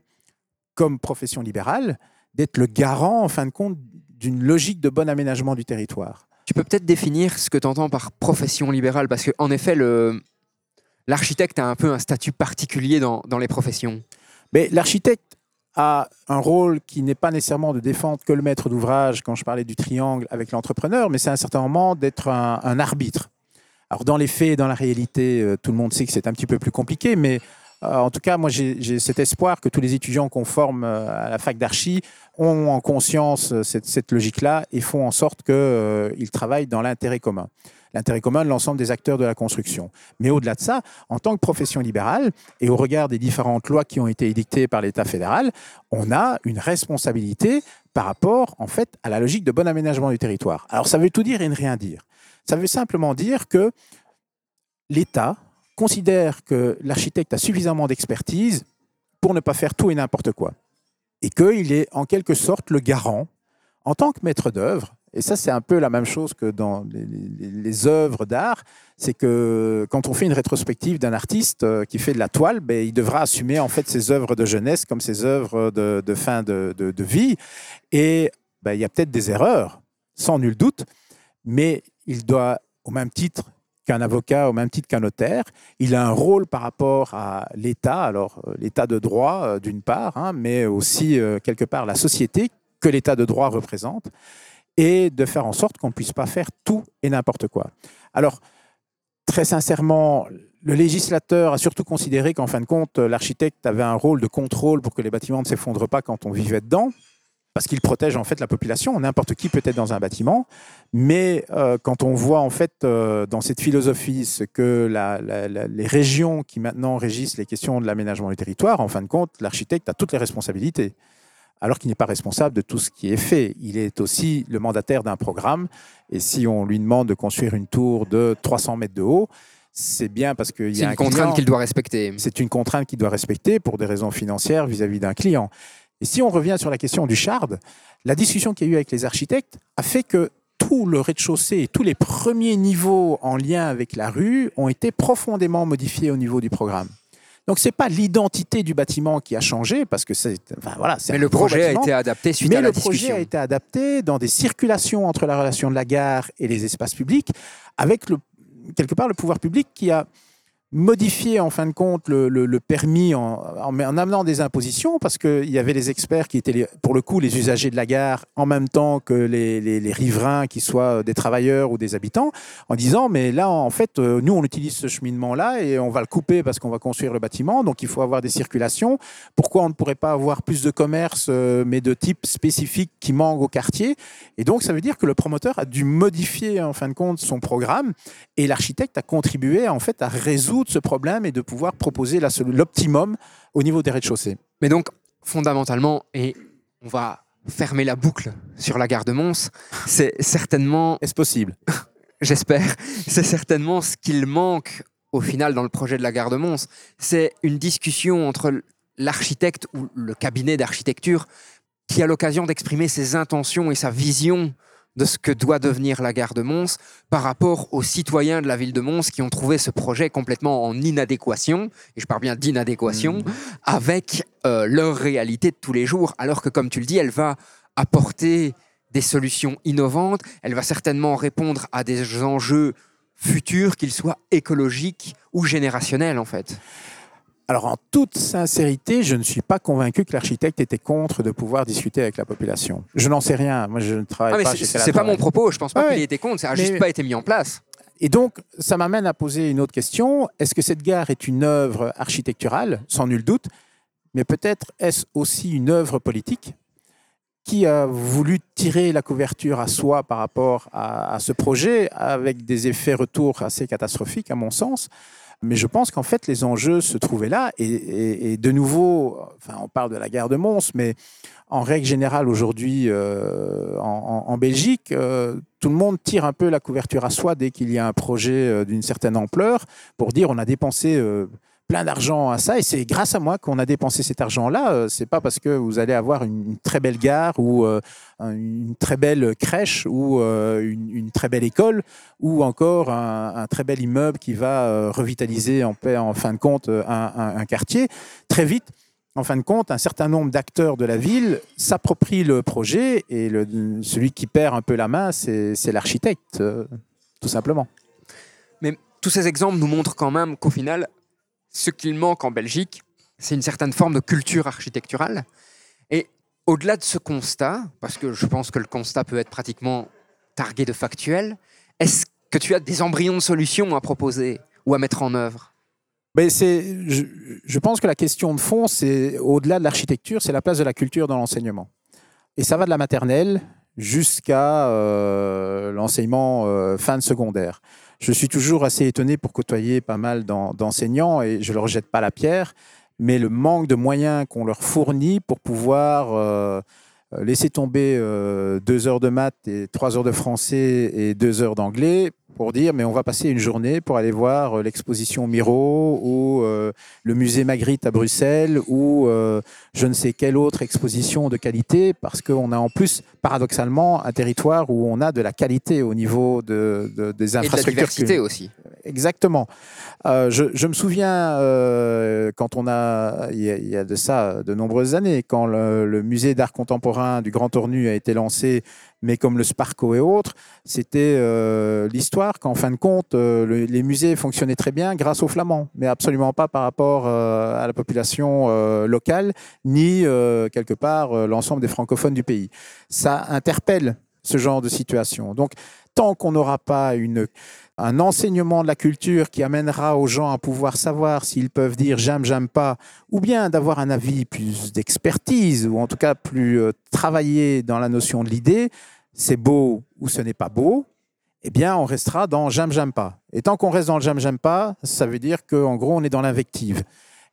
comme profession libérale, d'être le garant, en fin de compte, d'une logique de bon aménagement du territoire. Tu peux peut-être définir ce que tu entends par profession libérale, parce qu'en effet, l'architecte a un peu un statut particulier dans, dans les professions. Mais l'architecte a un rôle qui n'est pas nécessairement de défendre que le maître d'ouvrage, quand je parlais du triangle avec l'entrepreneur, mais c'est à un certain moment d'être un, arbitre. Alors dans les faits, dans la réalité, euh, tout le monde sait que c'est un petit peu plus compliqué, mais euh, en tout cas, moi j'ai cet espoir que tous les étudiants qu'on forme euh, à la fac d'archi ont en conscience cette, cette logique-là et font en sorte qu'ils travaillent dans l'intérêt commun l'intérêt commun de l'ensemble des acteurs de la construction. Mais au-delà de ça, en tant que profession libérale, et au regard des différentes lois qui ont été édictées par l'État fédéral, on a une responsabilité par rapport, en fait, à la logique de bon aménagement du territoire. Alors, ça veut tout dire et ne rien dire. Ça veut simplement dire que l'État considère que l'architecte a suffisamment d'expertise pour ne pas faire tout et n'importe quoi. Et qu'il est en quelque sorte le garant, en tant que maître d'œuvre, et ça, c'est un peu la même chose que dans les, œuvres d'art. C'est que quand on fait une rétrospective d'un artiste euh, qui fait de la toile, ben, il devra assumer en fait ses œuvres de jeunesse comme ses œuvres de, fin de, vie. Et ben, il y a peut-être des erreurs, sans nul doute, mais il doit, au même titre qu'un avocat, au même titre qu'un notaire, il a un rôle par rapport à l'État, alors euh, l'État de droit euh, d'une part, hein, mais aussi quelque part la société que l'État de droit représente et de faire en sorte qu'on ne puisse pas faire tout et n'importe quoi. Alors, très sincèrement, le législateur a surtout considéré qu'en fin de compte, l'architecte avait un rôle de contrôle pour que les bâtiments ne s'effondrent pas quand on vivait dedans, parce qu'il protège en fait la population. N'importe qui peut être dans un bâtiment, mais euh, quand on voit en fait euh, dans cette philosophie ce que les régions qui maintenant régissent les questions de l'aménagement du territoire, en fin de compte, l'architecte a toutes les responsabilités alors qu'il n'est pas responsable de tout ce qui est fait. Il est aussi le mandataire d'un programme. Et si on lui demande de construire une tour de 300 mètres de haut, c'est bien parce qu'il y a une contrainte qu'il doit respecter. C'est une contrainte qu'il doit respecter pour des raisons financières vis-à-vis d'un client. Et si on revient sur la question du shard, la discussion qu'il y a eu avec les architectes a fait que tout le rez-de-chaussée et tous les premiers niveaux en lien avec la rue ont été profondément modifiés au niveau du programme. Donc c'est pas l'identité du bâtiment qui a changé parce que c'est enfin, voilà, Mais le projet a été adapté suite à la discussion. Mais le projet a été adapté dans des circulations entre la relation de la gare et les espaces publics avec le quelque part le pouvoir public qui a modifier en fin de compte le, permis en, en, amenant des impositions parce qu'il y avait les experts qui étaient pour le coup les usagers de la gare en même temps que les, riverains qui soient des travailleurs ou des habitants en disant mais là en fait euh, nous on utilise ce cheminement là et on va le couper parce qu'on va construire le bâtiment donc il faut avoir des circulations. Pourquoi on ne pourrait pas avoir plus de commerce euh, mais de type spécifique qui manque au quartier? Et donc ça veut dire que le promoteur a dû modifier en fin de compte son programme et l'architecte a contribué en fait à résoudre de ce problème et de pouvoir proposer l'optimum au niveau des rez-de-chaussée. Mais donc, fondamentalement, et on va fermer la boucle sur la gare de Mons, c'est certainement... Est-ce possible? J'espère. C'est certainement ce qu'il manque au final dans le projet de la gare de Mons. C'est une discussion entre l'architecte ou le cabinet d'architecture qui a l'occasion d'exprimer ses intentions et sa vision de ce que doit devenir la gare de Mons par rapport aux citoyens de la ville de Mons qui ont trouvé ce projet complètement en inadéquation, et je parle bien d'inadéquation, mmh. avec euh, leur réalité de tous les jours, alors que comme tu le dis, elle va apporter des solutions innovantes, elle va certainement répondre à des enjeux futurs, qu'ils soient écologiques ou générationnels en fait. Alors, en toute sincérité, je ne suis pas convaincu que l'architecte était contre de pouvoir discuter avec la population. Je n'en sais rien. Moi, je ne travaille Ah, mais pas c'est- chez c'est pas mon propos. Je pense pas Ouais, qu'il ouais. ait été contre. Ça a Mais- juste pas été mis en place. Et donc, ça m'amène à poser une autre question. Est-ce que cette gare est une œuvre architecturale? Sans nul doute. Mais peut-être est-ce aussi une œuvre politique? Qui a voulu tirer la couverture à soi par rapport à, à ce projet avec des effets retours assez catastrophiques, à mon sens? Mais je pense qu'en fait, les enjeux se trouvaient là. Et, de nouveau, enfin, on parle de la gare de Mons, mais en règle générale, aujourd'hui, euh, en, Belgique, euh, tout le monde tire un peu la couverture à soi dès qu'il y a un projet euh, d'une certaine ampleur pour dire on a dépensé plein d'argent à ça et c'est grâce à moi qu'on a dépensé cet argent-là. Euh, c'est pas parce que vous allez avoir une, très belle gare ou euh, un- une très belle crèche ou euh, une, très belle école ou encore un, très bel immeuble qui va revitaliser en, fin de compte un, quartier. Très vite, en fin de compte, un certain nombre d'acteurs de la ville s'approprient le projet et celui qui perd un peu la main, c'est l'architecte, tout simplement. Mais tous ces exemples nous montrent quand même qu'au final, ce qu'il manque en Belgique, c'est une certaine forme de culture architecturale. Et au-delà de ce constat, parce que je pense que le constat peut être pratiquement targué de factuel, est-ce que tu as des embryons de solutions à proposer ou à mettre en œuvre? Je pense que la question de fond, c'est au-delà de l'architecture, c'est la place de la culture dans l'enseignement. Et ça va de la maternelle jusqu'à euh, l'enseignement euh, fin de secondaire. Je suis toujours assez étonné pour côtoyer pas mal d'en- d'enseignants et je ne leur jette pas la pierre, mais le manque de moyens qu'on leur fournit pour pouvoir euh, laisser tomber euh, deux heures de maths et trois heures de français et deux heures d'anglais pour dire mais on va passer une journée pour aller voir euh, l'exposition Miro ou euh, le musée Magritte à Bruxelles ou euh, je ne sais quelle autre exposition de qualité parce qu'on a en plus paradoxalement un territoire où on a de la qualité au niveau de, de- des Et de la infrastructures. diversité aussi. Exactement. Euh, je, me souviens euh, quand on a, il y a, de ça de nombreuses années, quand le, musée d'art contemporain du Grand Ornu a été lancé, mais comme le Sparco et autres, c'était euh, l'histoire qu'en fin de compte, le- les musées fonctionnaient très bien grâce aux Flamands, mais absolument pas par rapport à la population locale, ni quelque part l'ensemble des francophones du pays. Ça interpelle ce genre de situation. Donc, tant qu'on n'aura pas une un enseignement de la culture qui amènera aux gens à pouvoir savoir s'ils peuvent dire j'aime, j'aime pas, ou bien d'avoir un avis plus d'expertise, ou en tout cas plus euh, travaillé dans la notion de l'idée, c'est beau ou ce n'est pas beau, eh bien on restera dans j'aime, j'aime pas. Et tant qu'on reste dans le j'aime, j'aime pas, ça veut dire qu'en gros on est dans l'invective.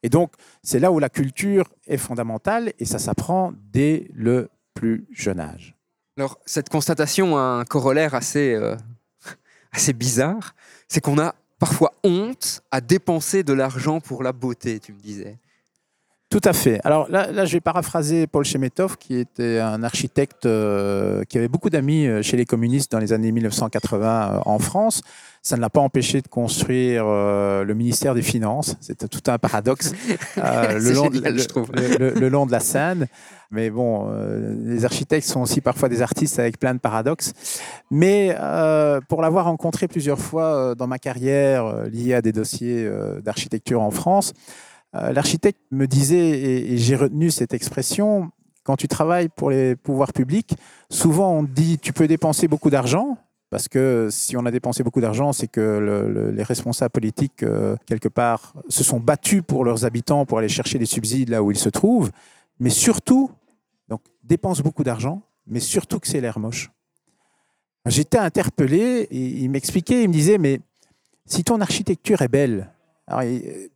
Et donc c'est là où la culture est fondamentale et ça s'apprend dès le plus jeune âge. Alors, cette constatation a un corollaire assez, euh, assez bizarre, c'est qu'on a parfois honte à dépenser de l'argent pour la beauté, tu me disais. Tout à fait. Alors là, là je vais paraphraser Paul Chemetov, qui était un architecte euh, qui avait beaucoup d'amis euh, chez les communistes dans les années 1980 euh, en France. Ça ne l'a pas empêché de construire euh, le ministère des Finances. C'était tout un paradoxe euh, le, long de, génial, le- je trouve. le- le- le long de la Seine. Mais bon, euh, les architectes sont aussi parfois des artistes avec plein de paradoxes. Mais euh, pour l'avoir rencontré plusieurs fois euh, dans ma carrière liée à des dossiers d'architecture en France, l'architecte me disait, et, j'ai retenu cette expression, quand tu travailles pour les pouvoirs publics, souvent on dit tu peux dépenser beaucoup d'argent. Parce que si on a dépensé beaucoup d'argent, c'est que le- le- les responsables politiques, euh, quelque part, se sont battus pour leurs habitants pour aller chercher des subsides là où ils se trouvent. Mais surtout, donc dépense beaucoup d'argent, mais surtout que c'est l'air moche. J'étais interpellé et il m'expliquait, il me disait, mais si ton architecture est belle, alors,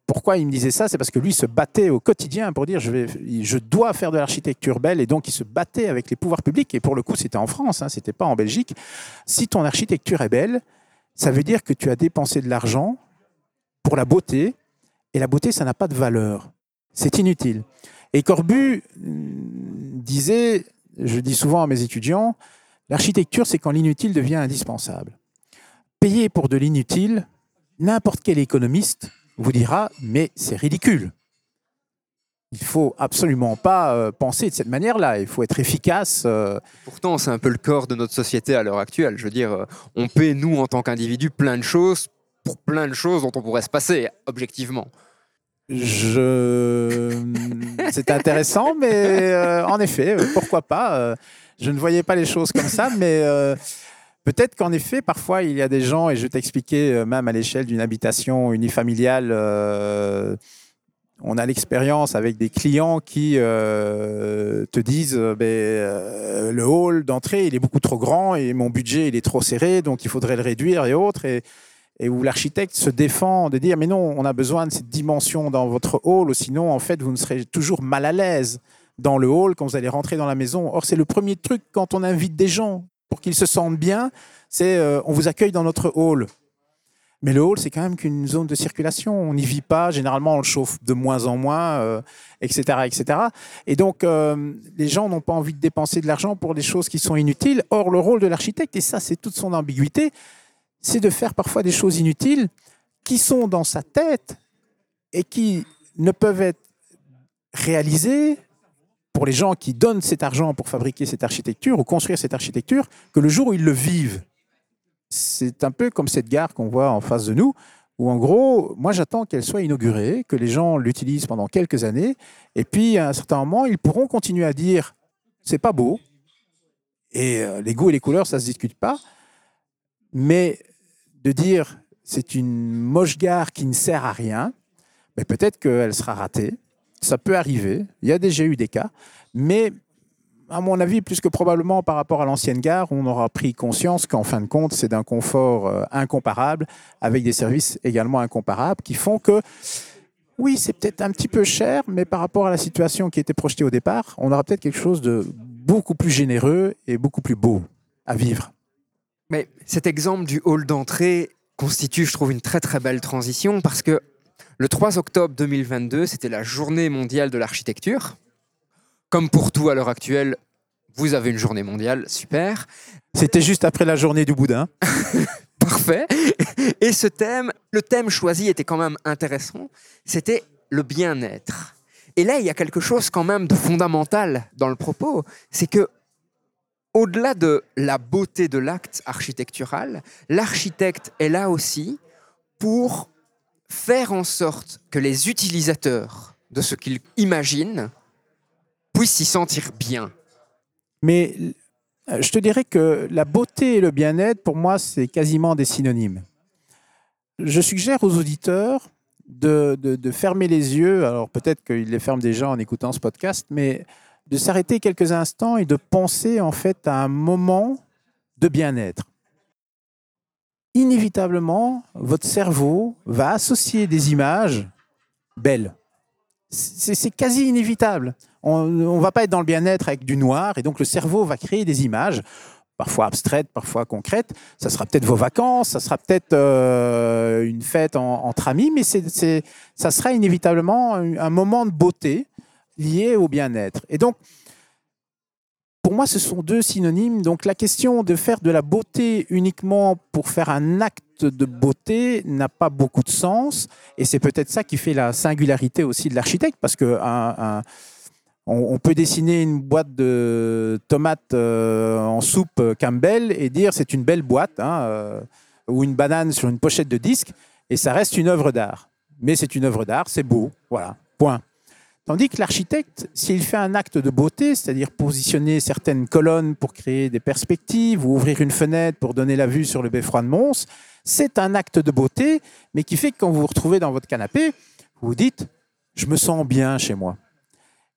pourquoi il me disait ça? C'est parce que lui se battait au quotidien pour dire je, vais, je dois faire de l'architecture belle et donc il se battait avec les pouvoirs publics. Et pour le coup, c'était en France, hein, c'était pas en Belgique. Si ton architecture est belle, ça veut dire que tu as dépensé de l'argent pour la beauté et la beauté, ça n'a pas de valeur. C'est inutile. Et Corbu hum, disait, je dis souvent à mes étudiants, l'architecture, c'est quand l'inutile devient indispensable. Payer pour de l'inutile, n'importe quel économiste vous dira, mais c'est ridicule. Il faut absolument pas euh, penser de cette manière-là. Il faut être efficace. euh, Pourtant, c'est un peu le corps de notre société à l'heure actuelle. Je veux dire, euh, on paie, nous, en tant qu'individus, plein de choses pour plein de choses dont on pourrait se passer, objectivement. Je... C'est intéressant, mais euh, en effet, pourquoi pas Je ne voyais pas les choses comme ça, mais peut-être qu'en effet, parfois, il y a des gens, et je vais t'expliquer, euh, même à l'échelle d'une habitation unifamiliale, euh, on a l'expérience avec des clients qui euh, te disent ben, euh, le hall d'entrée, il est beaucoup trop grand et mon budget, il est trop serré, donc il faudrait le réduire et autres. Et, où l'architecte se défend de dire mais non, on a besoin de cette dimension dans votre hall, sinon en fait vous ne serez toujours mal à l'aise dans le hall quand vous allez rentrer dans la maison. Or c'est le premier truc quand on invite des gens pour qu'ils se sentent bien, c'est euh, on vous accueille dans notre hall. Mais le hall, c'est quand même qu'une zone de circulation. On n'y vit pas. Généralement, on le chauffe de moins en moins, euh, etc., etc. Et donc, euh, les gens n'ont pas envie de dépenser de l'argent pour des choses qui sont inutiles. Or, le rôle de l'architecte, et ça, c'est toute son ambiguïté, c'est de faire parfois des choses inutiles qui sont dans sa tête et qui ne peuvent être réalisées pour les gens qui donnent cet argent pour fabriquer cette architecture ou construire cette architecture que le jour où ils le vivent. C'est un peu comme cette gare qu'on voit en face de nous, où en gros, moi j'attends qu'elle soit inaugurée, que les gens l'utilisent pendant quelques années, et puis à un certain moment, ils pourront continuer à dire c'est pas beau, et euh, les goûts et les couleurs, ça se discute pas, mais de dire c'est une moche gare qui ne sert à rien, mais peut-être qu'elle sera ratée. Ça peut arriver. Il y a déjà eu des cas, mais à mon avis, plus que probablement par rapport à l'ancienne gare, on aura pris conscience qu'en fin de compte, c'est d'un confort euh, incomparable, avec des services également incomparables, qui font que, oui, c'est peut-être un petit peu cher, mais par rapport à la situation qui était projetée au départ, on aura peut-être quelque chose de beaucoup plus généreux et beaucoup plus beau à vivre. Mais cet exemple du hall d'entrée constitue, je trouve, une très très belle transition parce que le 3 octobre 2022, c'était la journée mondiale de l'architecture. Comme pour tout à l'heure actuelle, vous avez une journée mondiale, super. C'était juste après la journée du boudin. Parfait. Et ce thème, le thème choisi était quand même intéressant. C'était le bien-être. Et là, il y a quelque chose quand même de fondamental dans le propos. C'est que, au-delà de la beauté de l'acte architectural, l'architecte est là aussi pour faire en sorte que les utilisateurs de ce qu'il imagine puissent s'y sentir bien. Mais euh, je te dirais que la beauté et le bien-être, pour moi, c'est quasiment des synonymes. Je suggère aux auditeurs de, de- de fermer les yeux, alors peut-être qu'ils les ferment déjà en écoutant ce podcast, mais de s'arrêter quelques instants et de penser en fait à un moment de bien-être. Inévitablement, votre cerveau va associer des images belles. C'est quasi inévitable. On ne va pas être dans le bien-être avec du noir, et donc le cerveau va créer des images, parfois abstraites, parfois concrètes. Ça sera peut-être vos vacances, ça sera peut-être euh, une fête en- entre amis, mais c'est ça sera inévitablement un moment de beauté lié au bien-être. Et donc, pour moi, ce sont deux synonymes. Donc, la question de faire de la beauté uniquement pour faire un acte de beauté n'a pas beaucoup de sens. Et c'est peut-être ça qui fait la singularité aussi de l'architecte, parce que peut dessiner une boîte de tomates euh, en soupe Campbell et dire c'est une belle boîte, hein, euh, ou une banane sur une pochette de disque, et ça reste une œuvre d'art. Mais c'est une œuvre d'art, c'est beau, voilà, point. Tandis que l'architecte, s'il fait un acte de beauté, c'est-à-dire positionner certaines colonnes pour créer des perspectives ou ouvrir une fenêtre pour donner la vue sur le beffroi de Mons, c'est un acte de beauté, mais qui fait que quand vous vous retrouvez dans votre canapé, vous vous dites Je me sens bien chez moi.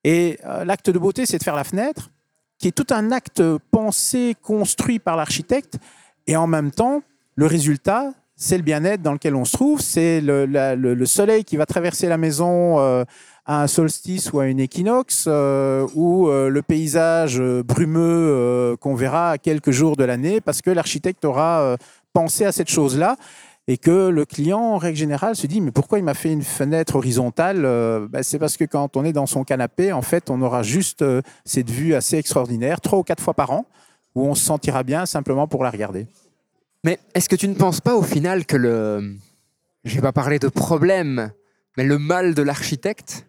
Et euh, l'acte de beauté, c'est de faire la fenêtre, qui est tout un acte pensé, construit par l'architecte, et en même temps, le résultat, c'est le bien-être dans lequel on se trouve, c'est le, soleil qui va traverser la maison euh, à un solstice ou à une équinoxe, euh, ou euh, le paysage brumeux qu'on verra à quelques jours de l'année, parce que l'architecte aura pensé à cette chose-là et que le client, en règle générale, se dit mais pourquoi il m'a fait une fenêtre horizontale ben, C'est parce que quand on est dans son canapé, en fait, on aura juste cette vue assez extraordinaire, trois ou quatre fois par an, où on se sentira bien simplement pour la regarder. Mais est-ce que tu ne penses pas au final que le... Je vais pas parler de problème, mais le mal de l'architecte,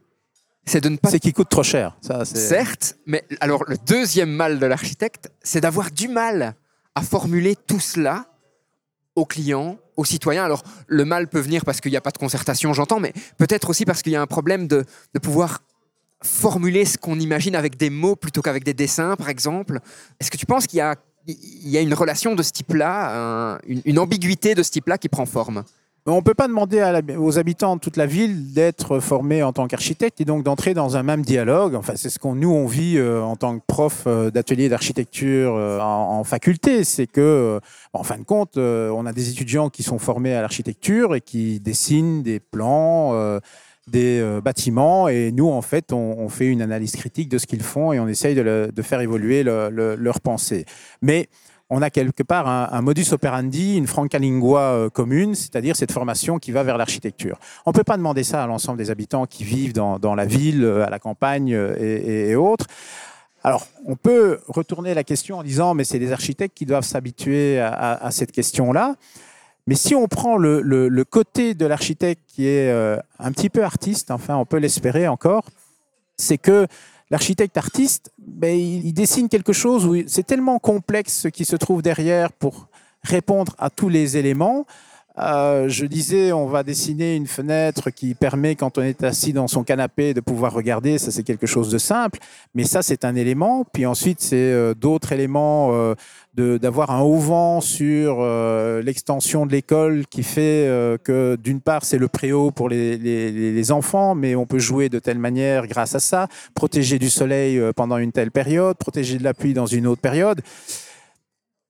c'est de ne pas... C'est qui coûte trop cher. Ça, c'est- Certes, mais alors le deuxième mal de l'architecte, c'est d'avoir du mal à formuler tout cela aux clients, aux citoyens. Alors, le mal peut venir parce qu'il n'y a pas de concertation, j'entends, mais peut-être aussi parce qu'il y a un problème de, de pouvoir formuler ce qu'on imagine avec des mots plutôt qu'avec des dessins, par exemple. Est-ce que tu penses qu'il y a, il y a une relation de ce type-là, un- une, ambiguïté de ce type-là qui prend forme On ne peut pas demander aux habitants de toute la ville d'être formés en tant qu'architecte et donc d'entrer dans un même dialogue. Enfin, c'est ce qu'on nous on vit euh, en tant que prof euh, d'atelier d'architecture euh, en, en faculté, c'est que, euh, en fin de compte, on a des étudiants qui sont formés à l'architecture et qui dessinent des plans. Des euh, bâtiments et nous en fait on, fait une analyse critique de ce qu'ils font et on essaye de, faire évoluer le- le- leur pensée. Mais on a quelque part un, modus operandi, une franca lingua euh, commune, c'est-à-dire cette formation qui va vers l'architecture. On ne peut pas demander ça à l'ensemble des habitants qui vivent dans, la ville, euh, à la campagne et, autres. Alors, on peut retourner la question en disant, mais c'est les architectes qui doivent s'habituer à cette question-là. Mais si on prend le, côté de l'architecte qui est euh, un petit peu artiste, enfin on peut l'espérer encore, c'est que l'architecte artiste, ben, il, dessine quelque chose où c'est tellement complexe ce qui se trouve derrière pour répondre à tous les éléments. Euh, je disais, on va dessiner une fenêtre qui permet, quand on est assis dans son canapé, de pouvoir regarder. Ça, c'est quelque chose de simple. Mais ça, c'est un élément. Puis ensuite, c'est euh, d'autres éléments euh, d'avoir un auvent sur euh, l'extension de l'école qui fait euh, que, d'une part, c'est le préau pour les, les- enfants, mais on peut jouer de telle manière grâce à ça, protéger du soleil pendant une telle période, protéger de la pluie dans une autre période.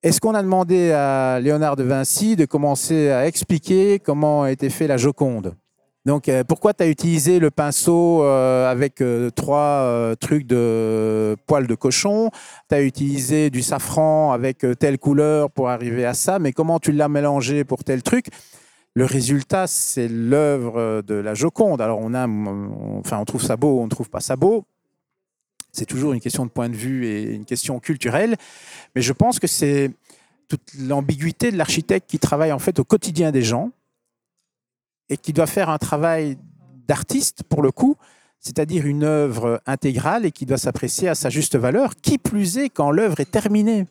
Est-ce qu'on a demandé à Léonard de Vinci de commencer à expliquer comment a été fait la Joconde donc, euh, pourquoi tu as utilisé le pinceau euh, avec euh, trois trucs de poils de cochon? Tu as utilisé du safran avec telle couleur pour arriver à ça, mais comment tu l'as mélangé pour tel truc? Le résultat, c'est l'œuvre de la Joconde. Alors, on, a, enfin, on trouve ça beau, on ne trouve pas ça beau. C'est toujours une question de point de vue et une question culturelle. Mais je pense que c'est toute l'ambiguïté de l'architecte qui travaille en fait au quotidien des gens et qui doit faire un travail d'artiste pour le coup, c'est-à-dire une œuvre intégrale et qui doit s'apprécier à sa juste valeur, qui plus est quand l'œuvre est terminée.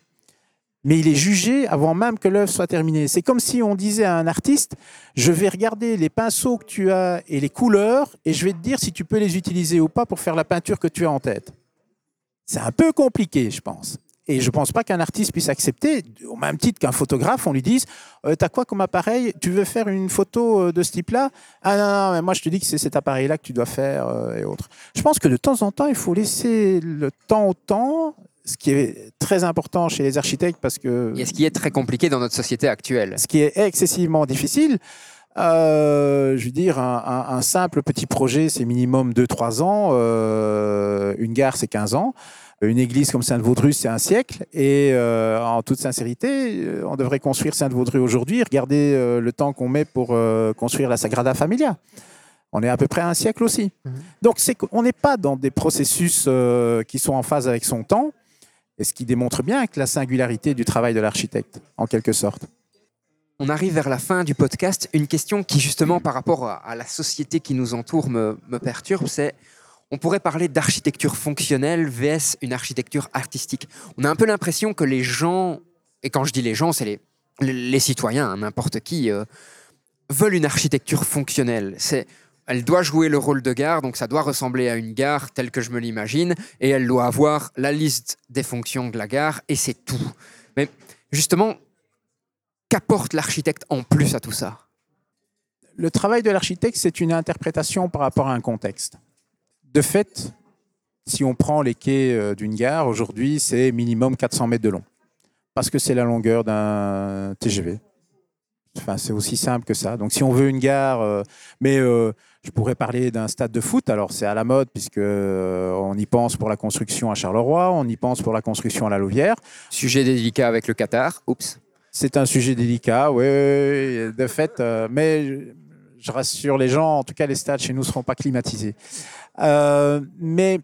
Mais il est jugé avant même que l'œuvre soit terminée. C'est comme si on disait à un artiste, je vais regarder les pinceaux que tu as et les couleurs et je vais te dire si tu peux les utiliser ou pas pour faire la peinture que tu as en tête. C'est un peu compliqué, je pense. Et je ne pense pas qu'un artiste puisse accepter, au même titre qu'un photographe, on lui dise euh, T'as quoi comme appareil? Tu veux faire une photo euh, de ce type-là? Ah non, non, mais moi je te dis que c'est cet appareil-là que tu dois faire euh, et autres. Je pense que de temps en temps, il faut laisser le temps au temps, ce qui est très important chez les architectes parce que Et ce qui est très compliqué dans notre société actuelle. ce qui est excessivement difficile. Euh, je veux dire, un, un- un simple petit projet, c'est minimum 2-3 ans. Euh, une gare, c'est 15 ans. Une église comme Sainte-Vaudrue, c'est un siècle. Et euh, en toute sincérité, on devrait construire Sainte-Vaudrue aujourd'hui. Regardez le temps qu'on met pour construire la Sagrada Familia. On est à peu près à un siècle aussi. Mhm. Donc, c'est qu'on n'est pas dans des processus qui sont en phase avec son temps. Et ce qui démontre bien que la singularité du travail de l'architecte, en quelque sorte. On arrive vers la fin du podcast. Une question qui, justement, par rapport à, la société qui nous entoure, me, perturbe, c'est on pourrait parler d'architecture fonctionnelle vs une architecture artistique. On a un peu l'impression que les gens, et quand je dis les gens, c'est les citoyens, hein, n'importe qui, euh, veulent une architecture fonctionnelle. C'est elle doit jouer le rôle de gare, donc ça doit ressembler à une gare telle que je me l'imagine, et elle doit avoir la liste des fonctions de la gare, et c'est tout. Mais justement, qu'apporte l'architecte en plus à tout ça le travail de l'architecte, c'est une interprétation par rapport à un contexte. De fait, si on prend les quais euh, d'une gare, aujourd'hui, c'est minimum 400 mètres de long. Parce que c'est la longueur d'un TGV. Enfin, c'est aussi simple que ça. Donc, si on veut une gare, euh, mais euh, je pourrais parler d'un stade de foot. Alors, c'est à la mode puisque euh, on y pense pour la construction à Charleroi, on y pense pour la construction à la Louvière. Sujet délicat avec le Qatar. Oups. C'est un sujet délicat, oui, de fait, euh, mais je- rassure les gens, en tout cas les stades chez nous ne seront pas climatisés. Euh, mais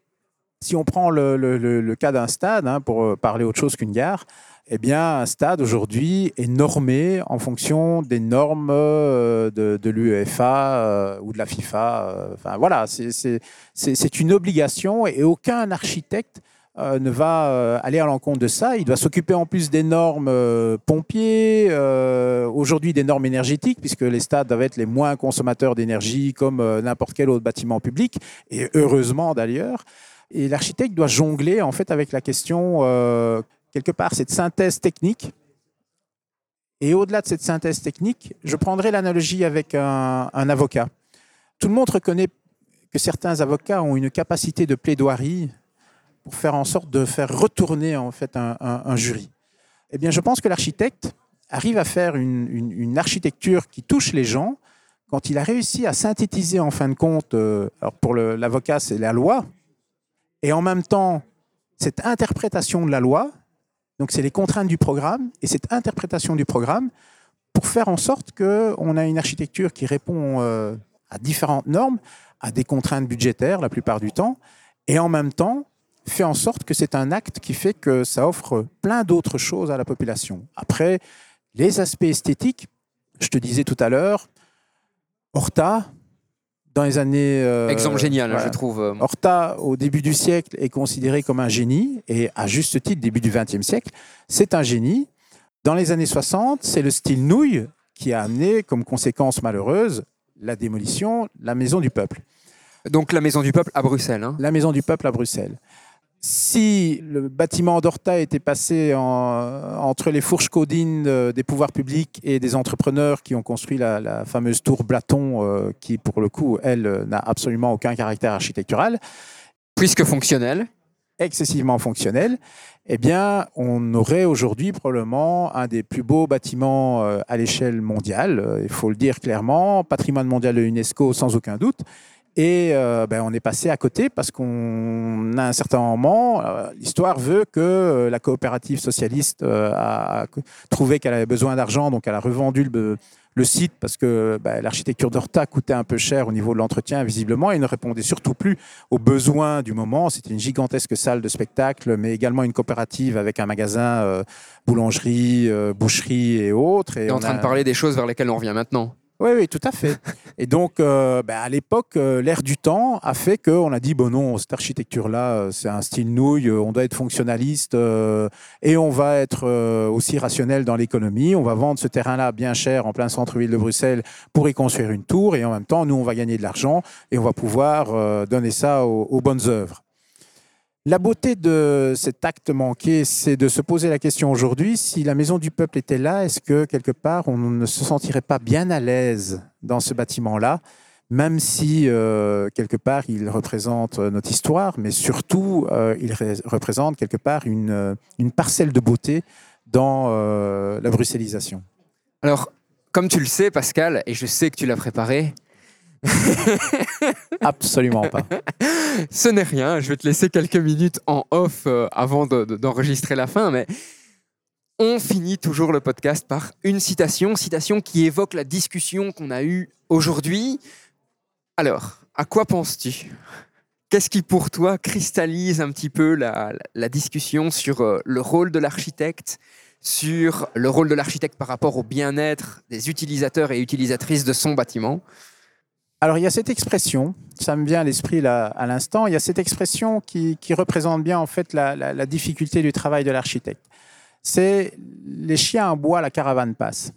si on prend le, cas d'un stade, hein, pour euh, parler autre chose qu'une gare, eh bien, un stade aujourd'hui est normé en fonction des normes de, l'UEFA ou de la FIFA. Enfin, voilà, c'est- une obligation et aucun architecte ne va euh, aller à l'encontre de ça. Il doit s'occuper en plus des normes euh, pompiers, euh, aujourd'hui des normes énergétiques, puisque les stades doivent être les moins consommateurs d'énergie comme euh, n'importe quel autre bâtiment public, et heureusement d'ailleurs. Et l'architecte doit jongler en fait avec la question, euh, quelque part, cette synthèse technique. Et au-delà de cette synthèse technique, je prendrai l'analogie avec un avocat. Tout le monde reconnaît que certains avocats ont une capacité de plaidoirie pour faire en sorte de faire retourner en fait un, jury. Eh bien, je pense que l'architecte arrive à faire une, architecture qui touche les gens quand il a réussi à synthétiser en fin de compte, euh, alors pour l'avocat c'est la loi, et en même temps cette interprétation de la loi, donc c'est les contraintes du programme, et cette interprétation du programme pour faire en sorte qu'on a une architecture qui répond euh, à différentes normes, à des contraintes budgétaires la plupart du temps, et en même temps fait en sorte que c'est un acte qui fait que ça offre plein d'autres choses à la population. Après, les aspects esthétiques, je te disais tout à l'heure, Horta, dans les années... euh, Exemple génial, voilà. je trouve. euh, Horta, au début du siècle, est considéré comme un génie, et à juste titre, début du XXe siècle, c'est un génie. Dans les années 60, c'est le style nouille qui a amené comme conséquence malheureuse la démolition de la Maison du Peuple. Donc la Maison du Peuple à Bruxelles. hein. La Maison du Peuple à Bruxelles. Si le bâtiment d'Horta était passé en- entre les fourches codines euh, des pouvoirs publics et des entrepreneurs qui ont construit la, la fameuse tour Blaton, euh, qui pour le coup, elle, euh, n'a absolument aucun caractère architectural, Puisque fonctionnel. excessivement fonctionnel, eh bien, on aurait aujourd'hui probablement un des plus beaux bâtiments à l'échelle mondiale. Il faut le dire clairement, patrimoine mondial de l'UNESCO sans aucun doute. Et euh, ben, on est passé à côté parce qu'on a un certain moment, euh, l'histoire veut que euh, la coopérative socialiste a trouvé qu'elle avait besoin d'argent, donc elle a revendu le, le site parce que ben, l'architecture d'Horta coûtait un peu cher au niveau de l'entretien visiblement et ne répondait surtout plus aux besoins du moment. C'était une gigantesque salle de spectacle, mais également une coopérative avec un magasin, euh, boulangerie, euh, boucherie et autres. Et Et en on train a- de parler des choses vers lesquelles on revient maintenant. Oui, oui, tout à fait. Et donc, euh, ben, à l'époque, euh, l'ère du temps a fait qu'on a dit, bon non, cette architecture-là, euh, c'est un style nouille, on doit être fonctionnaliste et on va être aussi rationnel dans l'économie. On va vendre ce terrain-là bien cher en plein centre-ville de Bruxelles pour y construire une tour et en même temps, nous, on va gagner de l'argent et on va pouvoir donner ça aux bonnes œuvres. La beauté de cet acte manqué, c'est de se poser la question aujourd'hui, si la Maison du Peuple était là, est-ce que quelque part on ne se sentirait pas bien à l'aise dans ce bâtiment-là, même si euh, quelque part il représente euh, notre histoire, mais surtout euh, il ré- représente quelque part une, parcelle de beauté dans la bruxellisation. Alors, comme tu le sais, Pascal, et je sais que tu l'as préparé, Absolument pas. ce n'est rien. Je vais te laisser quelques minutes en off euh, avant de- de- d'enregistrer la fin, mais on finit toujours le podcast par une citation, citation qui évoque la discussion qu'on a eue aujourd'hui. Alors, à quoi penses-tu? Qu'est-ce qui, pour toi, cristallise un petit peu la, la- la discussion sur euh, le rôle de l'architecte, sur le rôle de l'architecte par rapport au bien-être des utilisateurs et utilisatrices de son bâtiment? Alors il y a cette expression, ça me vient à l'esprit là à l'instant, il y a cette expression qui, qui représente bien en fait la, la- la difficulté du travail de l'architecte. C'est les chiens en bois, la caravane passe.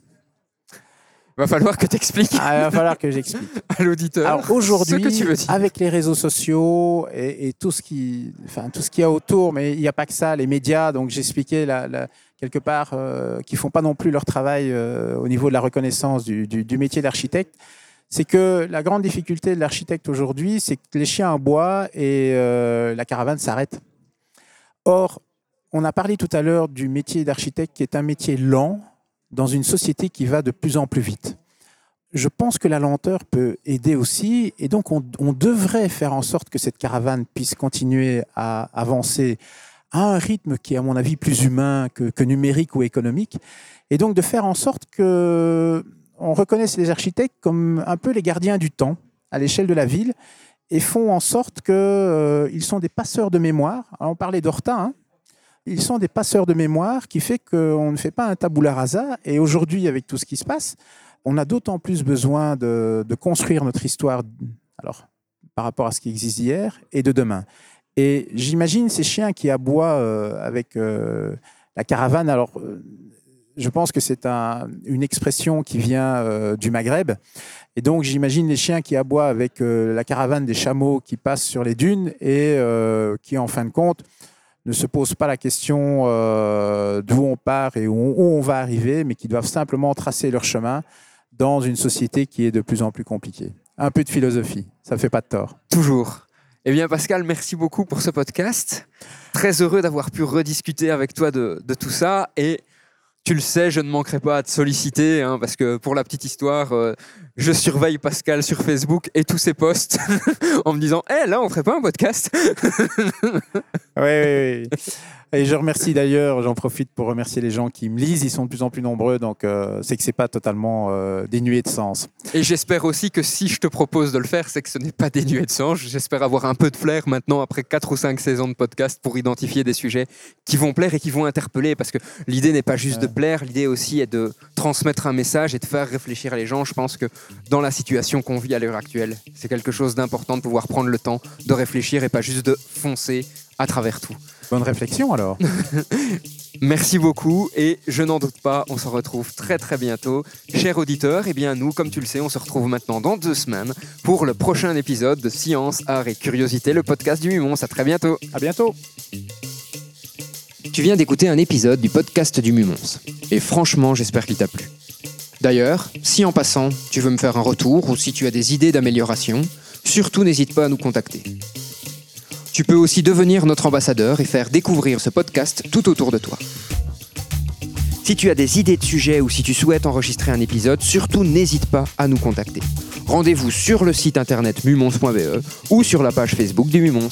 Va falloir que tu expliques Ah, il va falloir que j'explique. à l'auditeur aujourd'hui, avec les réseaux sociaux et, et tout ce qui, enfin tout ce qu'il y a autour, mais il n'y a pas que ça, les médias. Donc j'expliquais la- la- quelque part euh, qui font pas non plus leur travail euh, au niveau de la reconnaissance du, du- du métier d'architecte. C'est que la grande difficulté de l'architecte aujourd'hui, c'est que les chiens en bois et euh, la caravane s'arrêtent. Or, on a parlé tout à l'heure du métier d'architecte qui est un métier lent dans une société qui va de plus en plus vite je pense que la lenteur peut aider aussi, et donc on, devrait faire en sorte que cette caravane puisse continuer à avancer à un rythme qui est, à mon avis, plus humain que numérique ou économique, et donc de faire en sorte que on reconnaisse les architectes comme un peu les gardiens du temps à l'échelle de la ville, et font en sorte qu'ils sont des passeurs de mémoire. Alors, on parlait d'Horta, hein. ils sont des passeurs de mémoire qui fait qu'on ne fait pas un tabula rasa, et aujourd'hui, avec tout ce qui se passe, on a d'autant plus besoin de, construire notre histoire alors, par rapport à ce qui existe hier et de demain. Et j'imagine ces chiens qui aboient euh, avec euh, la caravane. Alors, euh, je pense que c'est un- une expression qui vient euh, du Maghreb. Et donc, j'imagine les chiens qui aboient avec euh, la caravane des chameaux qui passent sur les dunes et euh, qui, en fin de compte, ne se posent pas la question d'où on part et où on, va arriver, mais qui doivent simplement tracer leur chemin dans une société qui est de plus en plus compliquée. Un peu de philosophie, ça fait pas de tort. Toujours. Eh bien, Pascal, merci beaucoup pour ce podcast. Très heureux d'avoir pu rediscuter avec toi de, de tout ça. Et tu le sais, je ne manquerai pas à te solliciter, hein, parce que pour la petite histoire, euh, je surveille Pascal sur Facebook et tous ses posts en me disant Eh, là, on ferait pas un podcast Oui, oui, oui. Et je remercie d'ailleurs, j'en profite pour remercier les gens qui me lisent. Ils sont de plus en plus nombreux, donc euh, c'est que c'est pas totalement euh, dénué de sens. Et j'espère aussi que si je te propose de le faire, c'est que ce n'est pas dénué de sens. J'espère avoir un peu de flair maintenant, après 4 ou 5 saisons de podcast, pour identifier des sujets qui vont plaire et qui vont interpeller. Parce que l'idée n'est pas juste de plaire, l'idée aussi est de transmettre un message et de faire réfléchir les gens. Je pense que dans la situation qu'on vit à l'heure actuelle, c'est quelque chose d'important de pouvoir prendre le temps de réfléchir et pas juste de foncer à travers tout. Bonne réflexion alors. Merci beaucoup et je n'en doute pas, on se retrouve très très bientôt. Cher auditeur, eh bien nous, comme tu le sais, on se retrouve maintenant dans deux semaines pour le prochain épisode de Science, Art et Curiosité, le podcast du Mumons. À très bientôt. À bientôt. Tu viens d'écouter un épisode du podcast du Mumons. Et franchement, j'espère qu'il t'a plu. D'ailleurs, si en passant, tu veux me faire un retour ou si tu as des idées d'amélioration, surtout n'hésite pas à nous contacter. Tu peux aussi devenir notre ambassadeur et faire découvrir ce podcast tout autour de toi. Si tu as des idées de sujets ou si tu souhaites enregistrer un épisode, surtout n'hésite pas à nous contacter. Rendez-vous sur le site internet mumons.be ou sur la page Facebook du Mumons.